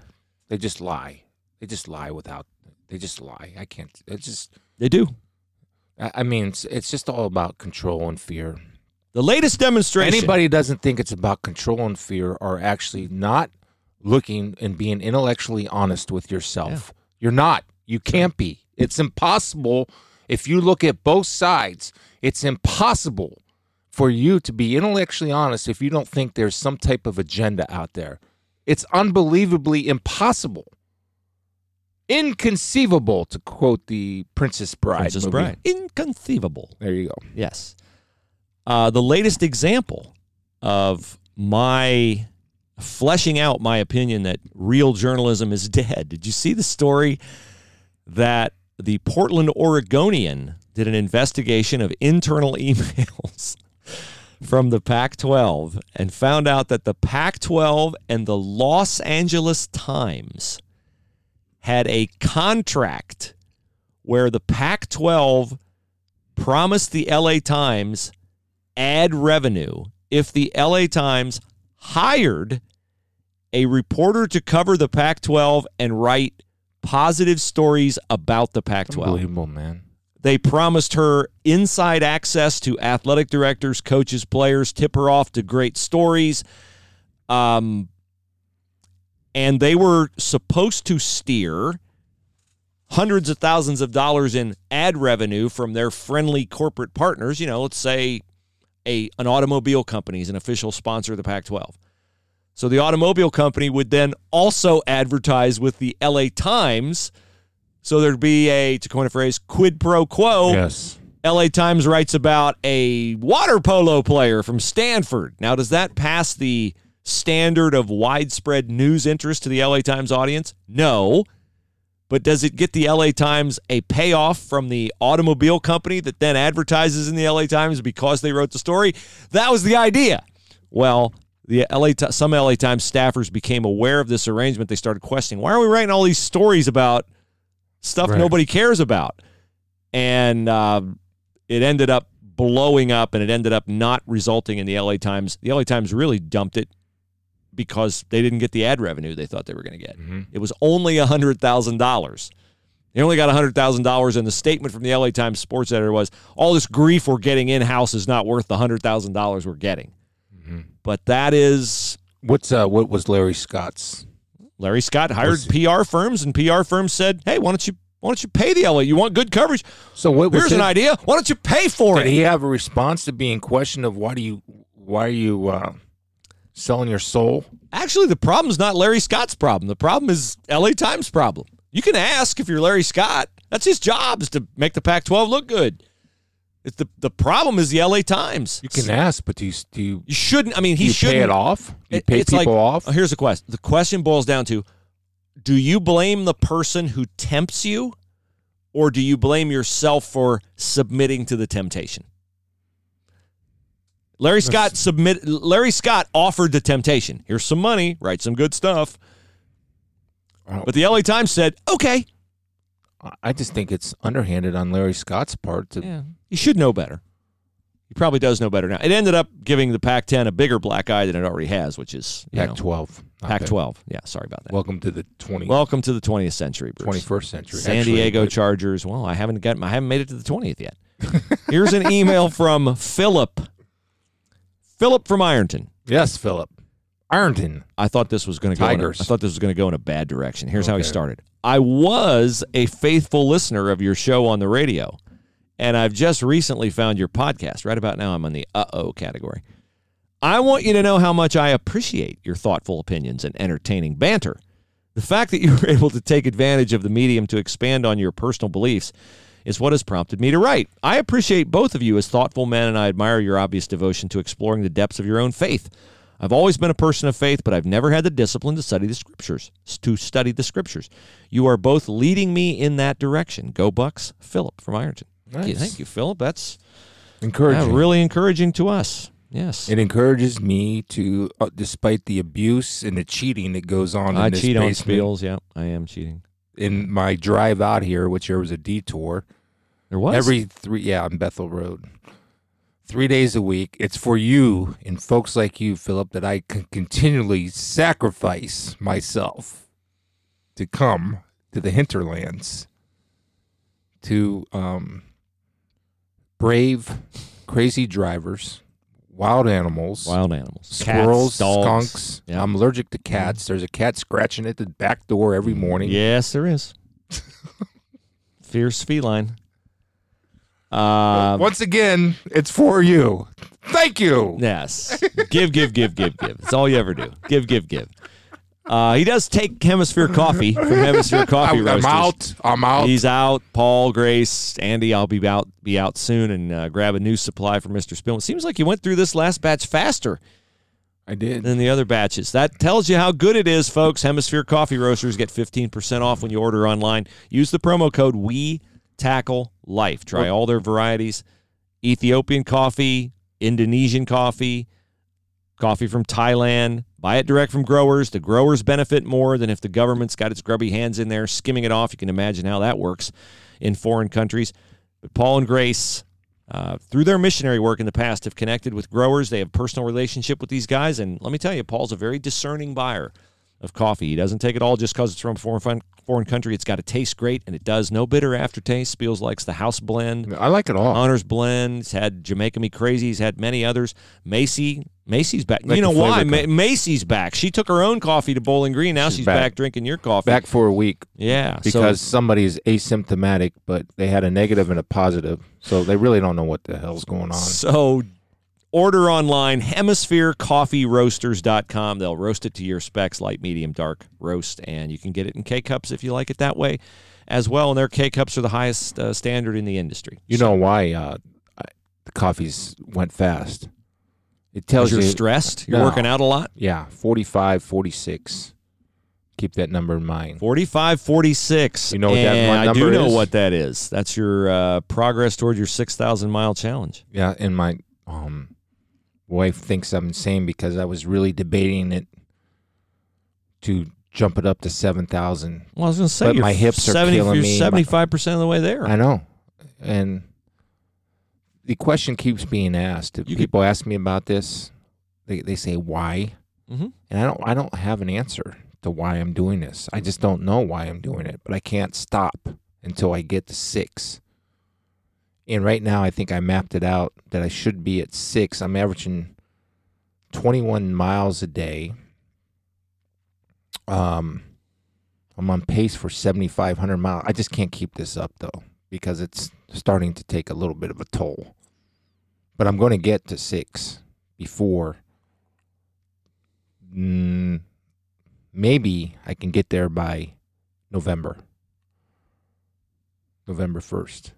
Speaker 2: They just lie. They just lie without. They just lie. I can't. It's just.
Speaker 3: They do.
Speaker 2: I I mean, it's, it's just all about control and fear.
Speaker 3: The latest demonstration.
Speaker 2: Anybody who doesn't think it's about control and fear are actually not looking and being intellectually honest with yourself. You're not. You can't be. It's impossible if you look at both sides. It's impossible for you to be intellectually honest if you don't think there's some type of agenda out there. It's unbelievably impossible. Inconceivable, to quote the Princess Bride.
Speaker 3: Princess
Speaker 2: movie.
Speaker 3: Bride. Inconceivable.
Speaker 2: There you go.
Speaker 3: Yes. Uh, the latest example of my fleshing out my opinion that real journalism is dead. Did you see the story that the Portland Oregonian did an investigation of internal emails from the Pac 12 and found out that the Pac 12 and the Los Angeles Times had a contract where the Pac 12 promised the LA Times ad revenue if the LA Times hired a reporter to cover the Pac 12 and write positive stories about the Pac 12.
Speaker 2: Unbelievable, man.
Speaker 3: They promised her inside access to athletic directors, coaches, players, tip her off to great stories. Um, and they were supposed to steer hundreds of thousands of dollars in ad revenue from their friendly corporate partners. You know, let's say a an automobile company is an official sponsor of the Pac-12. So the automobile company would then also advertise with the LA Times. So there'd be a, to coin a phrase, quid pro quo.
Speaker 2: Yes.
Speaker 3: LA Times writes about a water polo player from Stanford. Now, does that pass the standard of widespread news interest to the LA Times audience? No. But does it get the LA Times a payoff from the automobile company that then advertises in the LA Times because they wrote the story? That was the idea. Well, the LA some LA Times staffers became aware of this arrangement. They started questioning, why are we writing all these stories about stuff
Speaker 2: Right.
Speaker 3: nobody cares about? And uh, it ended up blowing up, and it ended up not resulting in the LA Times. The LA Times really dumped it because they didn't get the ad revenue they thought they were going to get. It was only hundred thousand dollars. They only got hundred thousand dollars, and the statement from the LA Times sports editor was, "All this grief we're getting in house is not worth the hundred thousand dollars we're getting." But that is
Speaker 2: What's uh what was Larry Scott's
Speaker 3: Larry Scott hired PR firms, and PR firms said, "Hey, why don't you why don't you pay the LA? You want good coverage?
Speaker 2: So what
Speaker 3: Here's
Speaker 2: his,
Speaker 3: an idea. Why don't you pay for
Speaker 2: Did
Speaker 3: it?"
Speaker 2: he have a response to being questioned of why do you why are you uh, selling your soul?
Speaker 3: Actually, the problem is not Larry Scott's problem. The problem is LA Times' problem. You can ask if you're Larry Scott. That's his job is to make the Pac-12 look good. It's the the problem is the LA Times.
Speaker 2: You can ask, but do you do you,
Speaker 3: You shouldn't. I mean, he shouldn't
Speaker 2: pay it off? You
Speaker 3: It-
Speaker 2: pay
Speaker 3: it's
Speaker 2: people
Speaker 3: like-
Speaker 2: off?
Speaker 3: Oh, here's the question. The question boils down to do you blame the person who tempts you or do you blame yourself for submitting to the temptation? Larry Scott submit Larry Scott offered the temptation. Here's some money, write some good stuff. But the LA Times said, "Okay,
Speaker 2: I just think it's underhanded on Larry Scott's part to
Speaker 3: yeah, you should know better." He probably does know better now. It ended up giving the Pac-10 a bigger black eye than it already has, which is you know,
Speaker 2: Pac-12. not
Speaker 3: Pac-12. Yeah, sorry about that.
Speaker 2: Welcome to the 20,
Speaker 3: Welcome to the 20th century, Bruce.
Speaker 2: 21st century.
Speaker 3: San
Speaker 2: Actually,
Speaker 3: Diego
Speaker 2: but-
Speaker 3: Chargers. Well, I haven't got I haven't made it to the 20th yet. Here's an email from Philip. Philip from Ironton.
Speaker 2: Yes, Philip. Ironton.
Speaker 3: I thought this was going to go. In a,
Speaker 2: Tigers.
Speaker 3: I thought this was going to go in a bad direction. Here's how he started. I was a faithful listener of your show on the radio, and I've just recently found your podcast. Right about now, I'm on the uh oh category. I want you to know how much I appreciate your thoughtful opinions and entertaining banter. The fact that you were able to take advantage of the medium to expand on your personal beliefs is what has prompted me to write. I appreciate both of you as thoughtful men, and I admire your obvious devotion to exploring the depths of your own faith. I've always been a person of faith, but I've never had the discipline to study the scriptures. To study the scriptures, you are both leading me in that direction. Go Bucks, Philip from Ironton. Thank you,
Speaker 2: Nice.
Speaker 3: thank you, Philip. That's
Speaker 2: Encouraging.
Speaker 3: yeah, really encouraging to us. Yes,
Speaker 2: It encourages me to, uh, despite the abuse and the cheating that goes on
Speaker 3: I
Speaker 2: in this
Speaker 3: cheat on
Speaker 2: basement,
Speaker 3: spiels. Yeah, I am cheating.
Speaker 2: in my drive out here, which there was a detour
Speaker 3: There was
Speaker 2: every three. Yeah, on Bethel Road, three days a week. It's for you and folks like you, Philip, that I can continually sacrifice myself to come to the hinterlands to um, brave, crazy drivers wild animals,
Speaker 3: Wild animals.
Speaker 2: squirrels,
Speaker 3: Cats,
Speaker 2: skunks.
Speaker 3: Yeah.
Speaker 2: I'm allergic to cats. There's a cat scratching at the back door every morning.
Speaker 3: Yes, there is. Fierce feline. Uh,
Speaker 2: Once again, it's for you. Thank you.
Speaker 3: yes. Give, give, give, give, give. It's all you ever do. Give, give, give. Uh, he does take Hemisphere Coffee from Hemisphere Coffee
Speaker 2: I,
Speaker 3: Roasters.
Speaker 2: out. I'm out.
Speaker 3: He's out. Paul, Grace, Andy. I'll be out be out soon and uh, grab a new supply for Mister Spill. It seems like you went through this last batch faster
Speaker 2: I did.
Speaker 3: than the other batches. That tells you how good it is, folks. Hemisphere Coffee Roasters get fifteen percent off when you order online. Use the promo code We Tackle Life. Try all their varieties: Ethiopian coffee, Indonesian coffee, coffee from Thailand. Buy it direct from growers. The growers benefit more than if the government's got its grubby hands in there skimming it off. You can imagine how that works in foreign countries. But Paul and Grace, uh, through their missionary work in the past, have connected with growers. They have personal relationship with these guys, and let me tell you, Paul's a very discerning buyer of coffee. He doesn't take it all just because it's from a foreign foreign country. It's got to taste great, and it does. No bitter aftertaste. Feels likes the house blend.
Speaker 2: I like it all.
Speaker 3: Honors Blend. He's had Jamaica Me Crazy. He's had many others. Macy. Macy's back.
Speaker 2: Like
Speaker 3: you know why? Ma- Macy's back. She took her own coffee to Bowling Green. Now she's,
Speaker 2: She's
Speaker 3: back.
Speaker 2: back.
Speaker 3: drinking your coffee.
Speaker 2: Back for a week
Speaker 3: Yeah.
Speaker 2: because
Speaker 3: so,
Speaker 2: somebody's asymptomatic, but they had a negative and a positive, so they really don't know what the hell's going on.
Speaker 3: so order online, hemispherecoffeeroasters.com. They'll roast it to your specs, light, medium, dark roast, and you can get it in K cups if you like it that way as well. And their K cups are the highest uh, standard in the industry.
Speaker 2: You know why uh, the coffees went fast? It tells
Speaker 3: you're
Speaker 2: you,
Speaker 3: stressed, you're
Speaker 2: No.
Speaker 3: working out a lot.
Speaker 2: yeah, 45, 46. Keep that number in mind.
Speaker 3: 45 46.
Speaker 2: You know what that
Speaker 3: and
Speaker 2: one
Speaker 3: I do know
Speaker 2: is?
Speaker 3: what that is. That's your uh, progress toward your 6,000 mile challenge.
Speaker 2: Yeah, and my um, wife thinks I'm insane because I was really debating it to jump it up to 7,000.
Speaker 3: Well, I was going to say,
Speaker 2: But my hips are
Speaker 3: 70,
Speaker 2: killing
Speaker 3: you're
Speaker 2: me.
Speaker 3: 75% of the way there.
Speaker 2: I know. And the question keeps being asked. If
Speaker 3: could-
Speaker 2: people ask me about this, they, they say why?
Speaker 3: Mhm.
Speaker 2: And I don't I don't have an answer to why I'm doing this. I just don't know why I'm doing it, but I can't stop until I get to 6. And right now I think I mapped it out that I should be at 6. I'm averaging 21 miles a day. Um I'm on pace for 7500 miles. I just can't keep this up though because it's starting to take a little bit of a toll. But I'm going to get to 6 before mm, maybe I can get there by November. November 1st.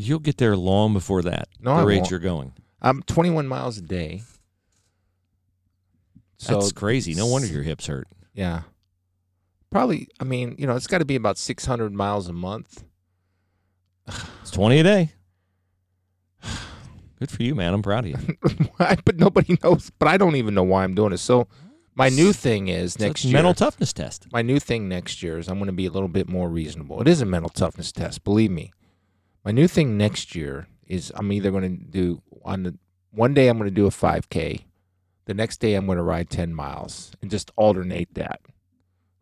Speaker 3: You'll get there long before that,
Speaker 2: No,
Speaker 3: the
Speaker 2: I
Speaker 3: rate
Speaker 2: won't.
Speaker 3: you're going.
Speaker 2: I'm 21 miles a day. So
Speaker 3: That's crazy. No wonder your hips hurt.
Speaker 2: yeah. Probably I mean, you know, it's got to be about 600 miles a month.
Speaker 3: It's 20 a day. Good for you, man. I'm proud of you.
Speaker 2: But nobody knows. But I don't even know why I'm doing it. So my new thing is
Speaker 3: So
Speaker 2: next
Speaker 3: it's a
Speaker 2: year.
Speaker 3: mental toughness test.
Speaker 2: my new thing next year is I'm going to be a little bit more reasonable. It is a mental toughness test, believe me. My new thing next year is I'm either going to do on the one day I'm going to do a 5K, the next day I'm going to ride 10 miles and just alternate that.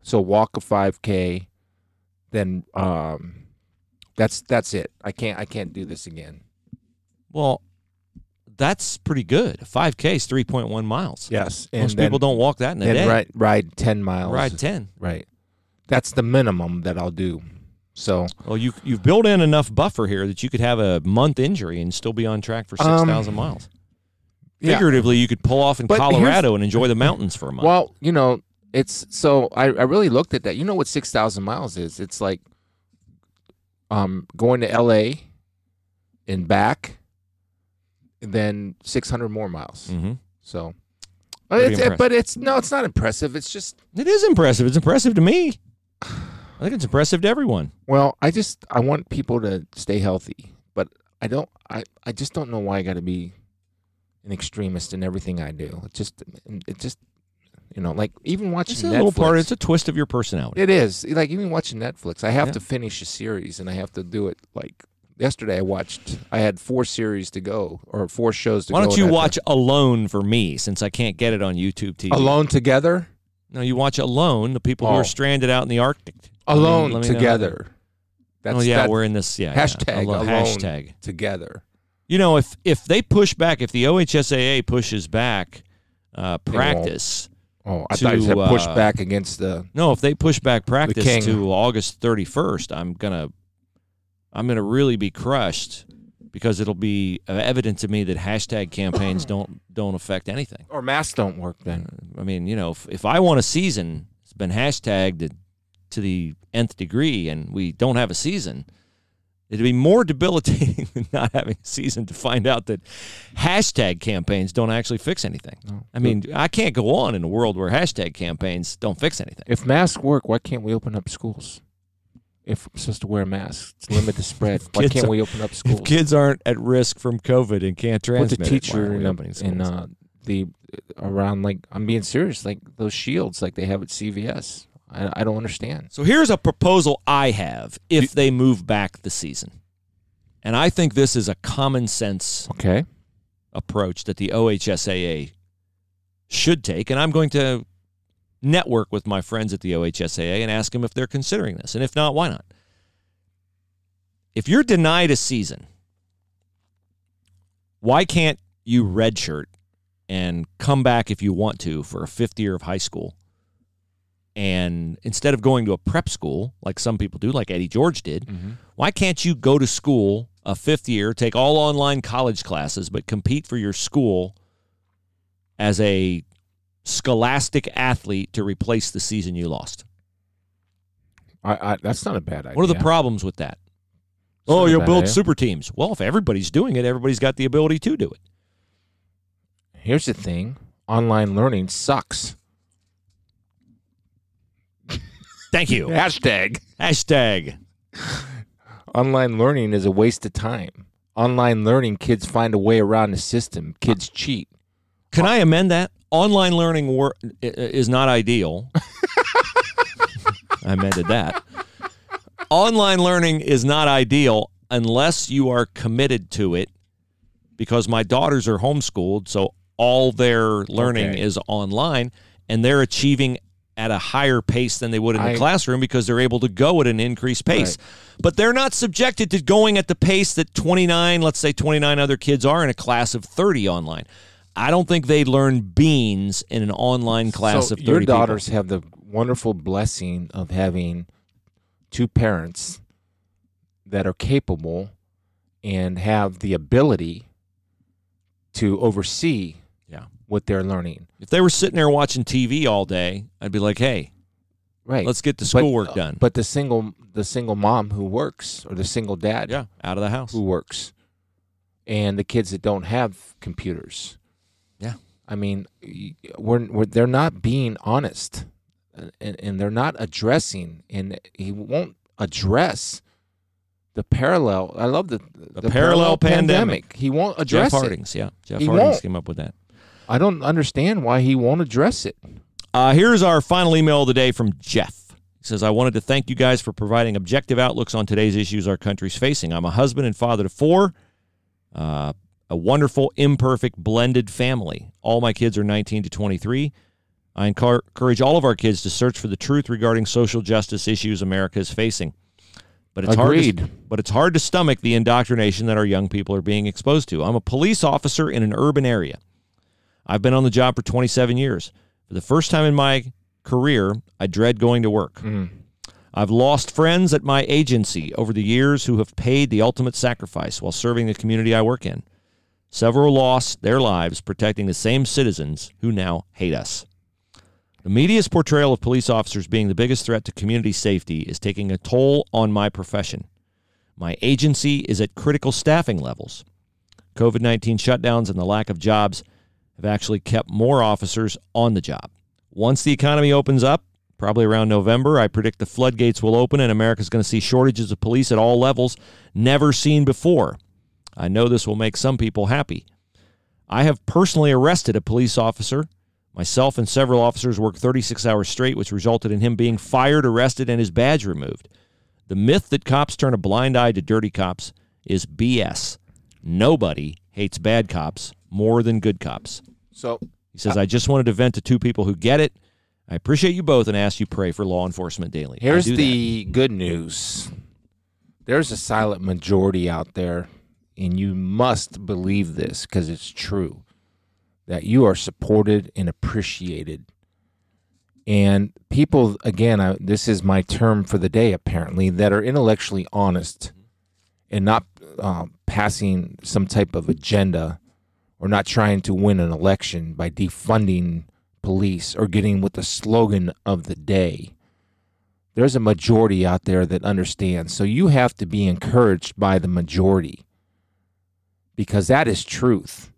Speaker 2: So walk a 5K, then um, that's that's it. I can't I can't do this again.
Speaker 3: Well, that's pretty good. A 5K is 3.1 miles.
Speaker 2: Yes, and
Speaker 3: Most
Speaker 2: then,
Speaker 3: people don't walk that in a day.
Speaker 2: ride ride 10 miles.
Speaker 3: Ride 10.
Speaker 2: Right. That's the minimum that I'll do. So
Speaker 3: Well, you you've built in enough buffer here that you could have a month injury and still be on track for
Speaker 2: Um,
Speaker 3: 6,000 miles.
Speaker 2: yeah.
Speaker 3: Figuratively, you could pull off in
Speaker 2: But
Speaker 3: Colorado and enjoy the mountains for a month.
Speaker 2: Well, you know, it's so I, I really looked at that. You know what six thousand miles is? It's like um going to LA and back and then six hundred more miles.
Speaker 3: hmm
Speaker 2: So it's,
Speaker 3: impressive.
Speaker 2: but it's no, it's not impressive. It's just
Speaker 3: It is impressive. It's impressive to me. I think it's impressive to everyone.
Speaker 2: well, I just I want people to stay healthy, but I don't I, I just don't know why I got to be an extremist in everything I do. It just it just you know, like even watching
Speaker 3: It's a
Speaker 2: Netflix.
Speaker 3: little part. It's a twist of your personality.
Speaker 2: It is like even watching Netflix. I have
Speaker 3: Yeah.
Speaker 2: to finish a series, and I have to do it like yesterday. I watched. I had four series to go, or four shows to
Speaker 3: Why
Speaker 2: go.
Speaker 3: don't you
Speaker 2: I had to-
Speaker 3: watch Alone for me, since I can't get it on YouTube TV?
Speaker 2: Alone Together?
Speaker 3: No, you watch Alone. The people who
Speaker 2: Oh.
Speaker 3: are stranded out in the Arctic. Let me-
Speaker 2: Alone
Speaker 3: let me
Speaker 2: Together.
Speaker 3: that-
Speaker 2: That's
Speaker 3: oh yeah,
Speaker 2: that
Speaker 3: we're in this. Yeah. yeah.
Speaker 2: hashtag
Speaker 3: Alo-
Speaker 2: alone.
Speaker 3: Hashtag.
Speaker 2: together.
Speaker 3: You know, if if they push back, if the OHSAA pushes back uh, practice,
Speaker 2: Oh, I thought you
Speaker 3: to,
Speaker 2: said push
Speaker 3: uh,
Speaker 2: back against the.
Speaker 3: no, if they push back practice to August 31st, I'm gonna I'm gonna really be crushed because it'll be evident to me that hashtag campaigns don't don't affect anything.
Speaker 2: Or masks don't work then.
Speaker 3: I mean, you know, if, if I want a season, it's been hashtagged to, the nth degree, and we don't have a season. It'd be more debilitating than not having a season to find out that hashtag campaigns don't actually fix anything. I mean, I can't go on in a world where hashtag campaigns don't fix anything.
Speaker 2: If masks work, why can't we open up schools? If we're supposed to wear masks, to limit the spread. Why can't we open up schools?
Speaker 3: If kids aren't at risk from COVID and can't transmit,
Speaker 2: the
Speaker 3: it,
Speaker 2: teacher
Speaker 3: why are we
Speaker 2: in,
Speaker 3: opening
Speaker 2: a, in
Speaker 3: schools?
Speaker 2: uh, the around like I'm being serious, like those shields, like they have at CVS. I, I don't understand.
Speaker 3: So here's a proposal I have if they move back the season. And I think this is a common sense
Speaker 2: Okay.
Speaker 3: approach that the OHSAA should take. And I'm going to network with my friends at the OHSAA and ask them if they're considering this. And if not, why not? If you're denied a season, why can't you redshirt and come back if you want to for a fifth year of high school? And instead of going to a prep school like some people do, like Eddie George did,
Speaker 2: Mm-hmm.
Speaker 3: why can't you go to school a fifth year, take all online college classes, but compete for your school as a scholastic athlete to replace the season you lost?
Speaker 2: I, I, that's not a bad idea.
Speaker 3: What are the problems with that?
Speaker 2: It's
Speaker 3: oh, you'll build
Speaker 2: idea.
Speaker 3: super teams. Well, if everybody's doing it, everybody's got the ability to do it.
Speaker 2: Here's the thing: online learning sucks.
Speaker 3: Thank you.
Speaker 2: Hashtag
Speaker 3: Hashtag.
Speaker 2: online learning is a waste of time. Online learning, kids find a way around the system. Kids cheat.
Speaker 3: Can I amend that? Online learning wor- is not ideal. I amended that. Online learning is not ideal unless you are committed to it because my daughters are homeschooled, so all their learning
Speaker 2: Okay.
Speaker 3: is online and they're achieving at a higher pace than they would in the
Speaker 2: I-
Speaker 3: classroom because they're able to go at an increased pace. But they're not subjected to going at the pace that 29, let's say 29 other kids are in a class of 30 online. I don't think they learn beans in an online class
Speaker 2: so
Speaker 3: of 30
Speaker 2: your
Speaker 3: people.
Speaker 2: daughters have the wonderful blessing of having two parents that are capable and have the ability to oversee. What they're learning.
Speaker 3: If they were sitting there watching TV all day, I'd be like, "Hey,
Speaker 2: Right.
Speaker 3: let's get the
Speaker 2: But-
Speaker 3: schoolwork done."
Speaker 2: But the single the single mom who works or the single dad
Speaker 3: yeah, out of the house.
Speaker 2: who works and the kids that don't have computers.
Speaker 3: Yeah.
Speaker 2: I mean, we're, we're they're not being honest, and, and they're not addressing, and he won't address the parallel. I love the the,
Speaker 3: parallel pandemic.
Speaker 2: He won't
Speaker 3: Jeff
Speaker 2: address it.
Speaker 3: Hartings, yeah, Jeff
Speaker 2: He
Speaker 3: Hartings
Speaker 2: won't.
Speaker 3: came up with that.
Speaker 2: I don't understand why he won't address it.
Speaker 3: Uh, here's our final email of the day from Jeff. He says, I wanted to thank you guys for providing objective outlooks on today's issues our country's facing. I'm a husband and father to four, uh, a wonderful, imperfect, blended family. All my kids are 19 to 23. I encourage all of our kids to search for the truth regarding social justice issues America is facing. But it's
Speaker 2: Agreed.
Speaker 3: hard. To, but it's hard to stomach the indoctrination that our young people are being exposed to. I'm a police officer in an urban area. I've been on the job for 27 years. For the first time in my career, I dread going to work. Mm-hmm. I've lost friends at my agency over the years who have paid the ultimate sacrifice while serving the community I work in. Several lost their lives protecting the same citizens who now hate us. The media's portrayal of police officers being the biggest threat to community safety is taking a toll on my profession. My agency is at critical staffing levels. COVID 19 shutdowns and the lack of jobs have actually kept more officers on the job. Once the economy opens up, probably around November, I predict the floodgates will open and America's going to see shortages of police at all levels never seen before. I know this will make some people happy. I have personally arrested a police officer. Myself and several officers worked 36 hours straight, which resulted in him being fired, arrested, and his badge removed. The myth that cops turn a blind eye to dirty cops is BS. Nobody hates bad cops more than good cops.
Speaker 2: So
Speaker 3: He says, I just wanted to vent to two people who get it. I appreciate you both and ask you pray for law enforcement daily.
Speaker 2: Here's the good news. There's a silent majority out there and you must believe this because it's true that you are supported and appreciated. And people, again, I, this is my term for the day, apparently, that are intellectually honest and not uh, passing some type of agenda or not trying to win an election by defunding police or getting with the slogan of the day. There's a majority out there that understands. So you have to be encouraged by the majority because that is truth.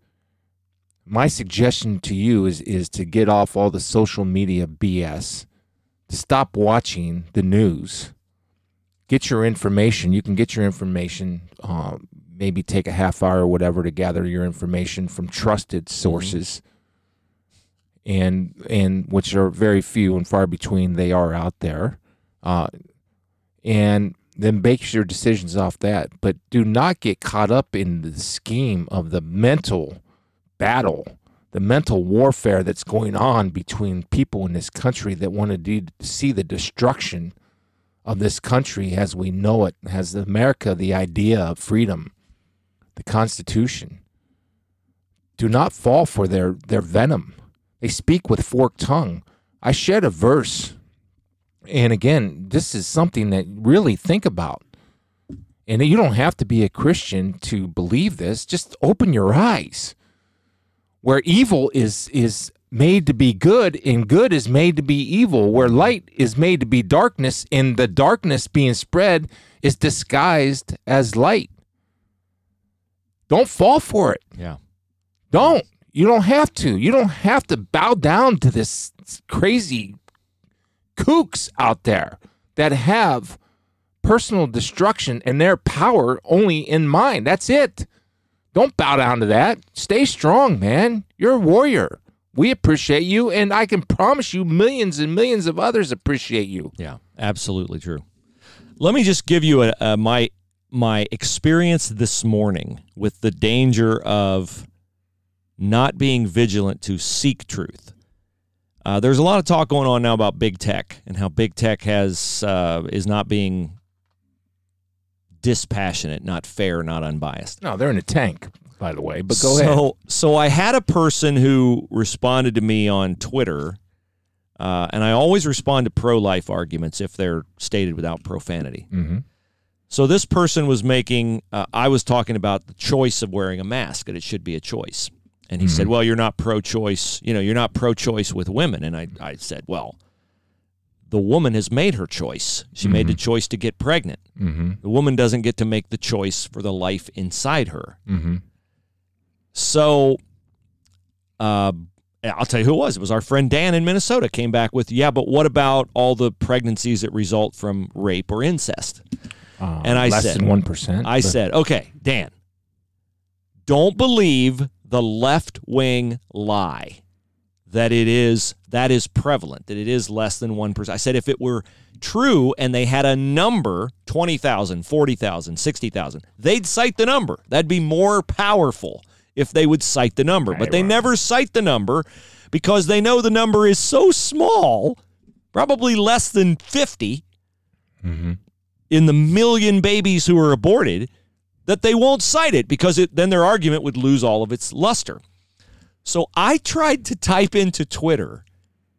Speaker 2: My suggestion to you is, is to get off all the social media BS, to stop watching the news. Get your information. You can get your information, uh, maybe take a half hour or whatever to gather your information from trusted sources. Mm-hmm and and which are very few and far between. They are out there, uh, and then base your decisions off that. But do not get caught up in the scheme of the mental battle, the mental warfare that's going on between people in this country that want to do, see the destruction of this country as we know it, has America the idea of freedom, the Constitution. Do not fall for their, their venom they speak with forked tongue. I shared a verse, and again, this is something that really think about. And you don't have to be a Christian to believe this. Just open your eyes. Where evil is is made to be good and good is made to be evil, where light is made to be darkness and the darkness being spread is disguised as light. Don't fall for it.
Speaker 3: Yeah.
Speaker 2: Don't. You don't have to. You don't have to bow down to this crazy kooks out there that have personal destruction and their power only in mind. That's it. Don't bow down to that. Stay strong, man. You're a warrior. We appreciate you, and I can promise you millions and millions of others appreciate you.
Speaker 3: Yeah, absolutely true. Let me just give you a, a my my experience this morning with the danger of not being vigilant to seek truth. Uh, there's a lot of talk going on now about big tech and how big tech has uh, is not being dispassionate, not fair, not unbiased.
Speaker 2: No, they're in a tank, by the way. But go
Speaker 3: so,
Speaker 2: ahead.
Speaker 3: So I had a person who responded to me on Twitter, uh, and I always respond to pro-life arguments if they're stated without profanity.
Speaker 2: Mm-hmm.
Speaker 3: So this person was making. Uh, I was talking about the choice of wearing a mask, and it should be a choice. And he mm-hmm. said, Well, you're not pro choice, you know, you're not pro choice with women. And I, I said, Well, the woman has made her choice. She mm-hmm. made the choice to get pregnant.
Speaker 2: Mm-hmm.
Speaker 3: The woman doesn't get to make the choice for the life inside her. So, uh, I'll tell you who it was. It was our friend Dan in Minnesota came back with, yeah, but what about all the pregnancies that result from rape or incest?
Speaker 2: Uh, and I less said, than one percent.
Speaker 3: I but... said, okay, Dan, don't believe the left wing lie that it is that is prevalent that it is less than 1%. I said if it were true and they had a number 20,000, 40,000, 60,000, they'd cite the number. That'd be more powerful if they would cite the number. But they never cite the number because they know the number is so small, probably less than 50
Speaker 2: mm-hmm.
Speaker 3: in the million babies who are aborted that they won't cite it because it, then their argument would lose all of its luster. So I tried to type into Twitter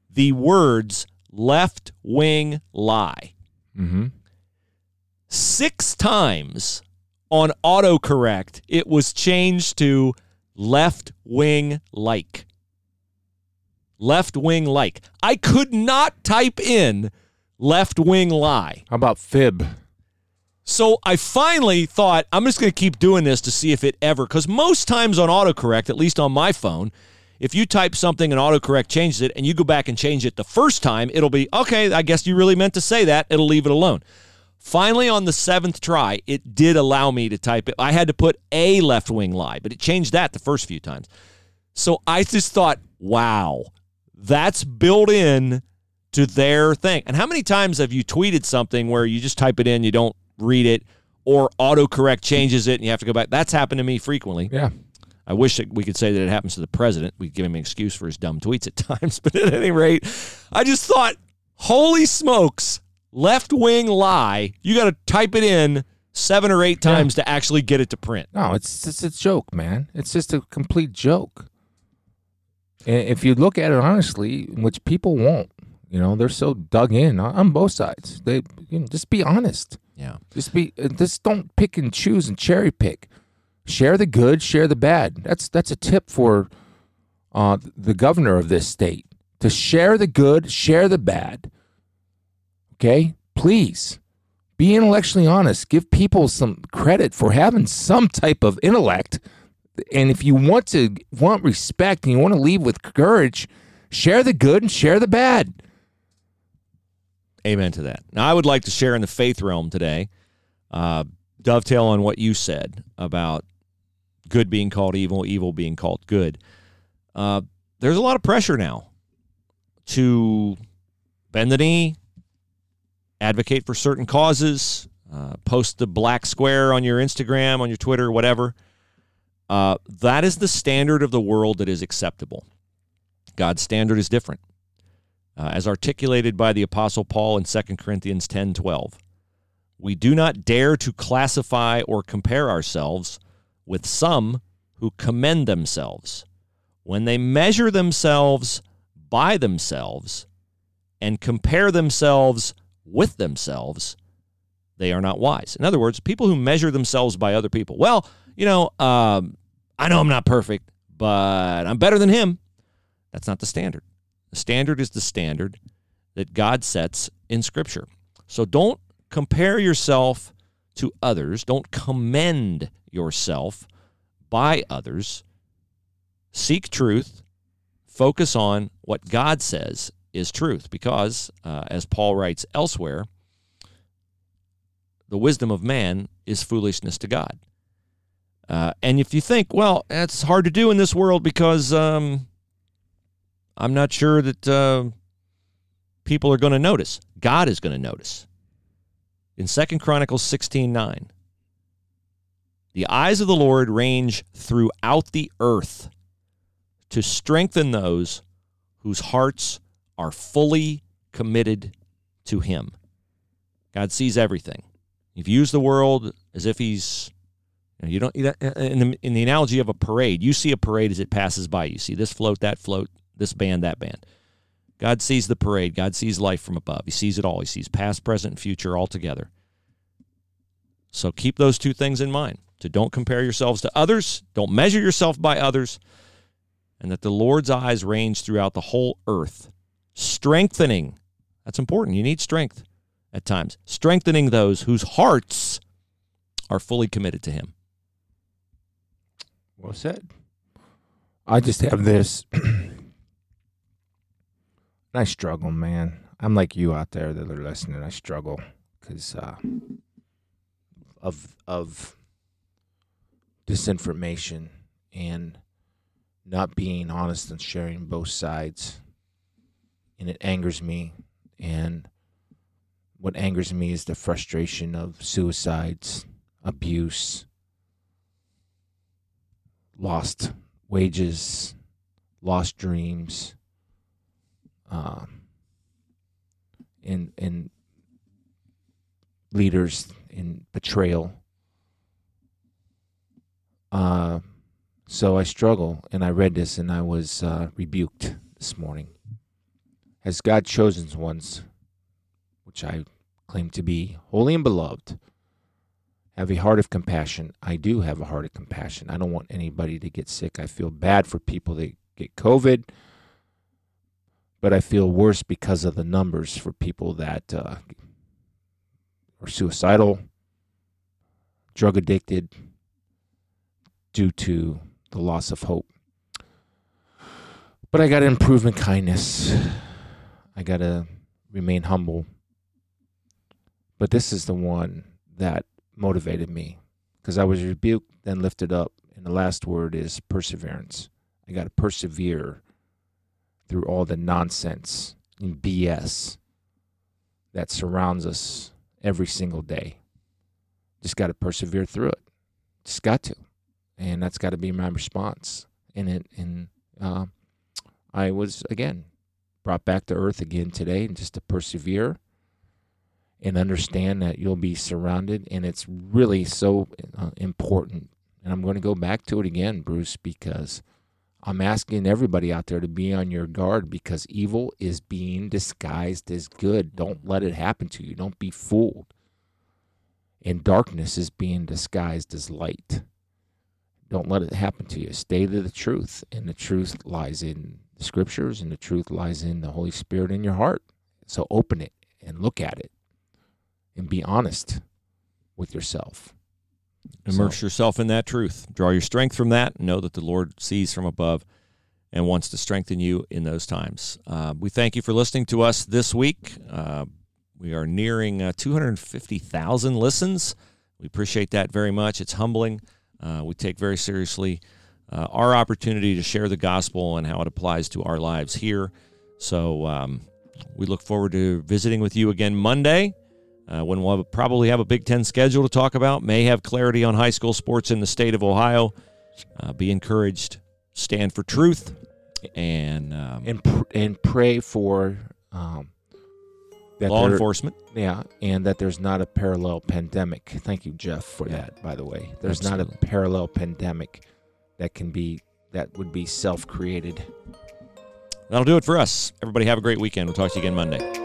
Speaker 3: the words left wing lie.
Speaker 2: Mm-hmm.
Speaker 3: Six times on autocorrect, it was changed to left wing like. Left wing like. I could not type in left wing lie.
Speaker 2: How about fib?
Speaker 3: So I finally thought I'm just going to keep doing this to see if it ever, because most times on autocorrect, at least on my phone, if you type something and autocorrect changes it and you go back and change it the first time, it'll be, okay, I guess you really meant to say that. It'll leave it alone. Finally, on the seventh try, it did allow me to type it. I had to put a left wing lie, but it changed that the first few times. So I just thought, wow, that's built in to their thing. And how many times have you tweeted something where you just type it in, you don't read it, or autocorrect changes it and you have to go back. That's happened to me frequently.
Speaker 2: Yeah.
Speaker 3: I wish that we could say that it happens to the president. We give him an excuse for his dumb tweets at times. But at any rate, I just thought, holy smokes, left wing lie. You got to type it in seven or eight times yeah. to actually get it to print.
Speaker 2: No, it's it's a joke, man. It's just a complete joke. And if you look at it honestly, which people won't, you know, they're so dug in on both sides. They, you know, just be honest.
Speaker 3: Yeah.
Speaker 2: Just be. Uh, just don't pick and choose and cherry pick. Share the good, share the bad. That's that's a tip for uh, the governor of this state to share the good, share the bad. Okay, please be intellectually honest. Give people some credit for having some type of intellect. And if you want to want respect and you want to leave with courage, share the good and share the bad.
Speaker 3: Amen to that. Now, I would like to share in the faith realm today, uh, dovetail on what you said about good being called evil, evil being called good. Uh, there's a lot of pressure now to bend the knee, advocate for certain causes, uh, post the black square on your Instagram, on your Twitter, whatever. Uh, that is the standard of the world that is acceptable. God's standard is different. Uh, as articulated by the Apostle Paul in 2 Corinthians 10 12. We do not dare to classify or compare ourselves with some who commend themselves when they measure themselves by themselves and compare themselves with themselves, they are not wise. In other words, people who measure themselves by other people. Well, you know, um, I know I'm not perfect, but I'm better than him. That's not the standard. The standard is the standard that God sets in Scripture. So don't compare yourself to others. Don't commend yourself by others. Seek truth. Focus on what God says is truth because, uh, as Paul writes elsewhere, the wisdom of man is foolishness to God. Uh, and if you think, well, that's hard to do in this world because um, I'm not sure that uh, people are going to notice. God is going to notice. In Second Chronicles 16 9, the eyes of the Lord range throughout the earth to strengthen those whose hearts are fully committed to Him. God sees everything. You've used the world as if He's you, don't uh, in the, in the analogy of a parade. You see a parade as it passes by. You see this float, that float, this band, that band. God sees the parade. God sees life from above. He sees it all. He sees past, present, and future all together. So keep those two things in mind. To don't compare yourselves to others, don't measure yourself by others, and that the Lord's eyes range throughout the whole earth, strengthening. That's important. You need strength at times. Strengthening those whose hearts are fully committed to him.
Speaker 2: Well said. I just have this I struggle, man. I'm like you out there that are listening. I struggle because uh, of of disinformation and not being honest and sharing both sides, and it angers me. And what angers me is the frustration of suicides, abuse, lost wages, lost dreams uh, in in leaders in betrayal. Uh, so I struggle, and I read this, and I was uh, rebuked this morning. As God chosen ones, which I claim to be, holy and beloved, have a heart of compassion. I do have a heart of compassion. I don't want anybody to get sick. I feel bad for people that get COVID but I feel worse because of the numbers for people that uh, are suicidal, drug addicted, due to the loss of hope. But I got to improve in kindness. I got to remain humble. But this is the one that motivated me because I was rebuked, then lifted up. And the last word is perseverance. I got to persevere through all the nonsense and BS that surrounds us every single day. Just got to persevere through it. Just got to, and that's got to be my response. And it, and uh, I was again brought back to earth again today, and just to persevere and understand that you'll be surrounded. And it's really so uh, important. And I'm going to go back to it again, Bruce, because I'm asking everybody out there to be on your guard because evil is being disguised as good. Don't let it happen to you. Don't be fooled. And darkness is being disguised as light. Don't let it happen to you. Stay to the truth. And the truth lies in scriptures, and the truth lies in the Holy Spirit in your heart. So open it and look at it and be honest with yourself.
Speaker 3: Immerse so, yourself in that truth. Draw your strength from that. Know that the Lord sees from above and wants to strengthen you in those times. Uh, we thank you for listening to us this week. Uh, we are nearing uh, 250,000 listens. We appreciate that very much. It's humbling. Uh, we take very seriously uh, our opportunity to share the gospel and how it applies to our lives here. So um, we look forward to visiting with you again Monday uh, when we'll probably have a Big Ten schedule to talk about, may have clarity on high school sports in the state of Ohio. Uh, be encouraged, stand for truth, and um,
Speaker 2: and pr- and pray for um,
Speaker 3: law enforcement.
Speaker 2: Yeah, and that there's not a parallel pandemic. Thank you, Jeff, for yeah. that. By the way, there's Absolutely. not a parallel pandemic that can be that would be self-created.
Speaker 3: That'll do it for us. Everybody have a great weekend. We'll talk to you again Monday.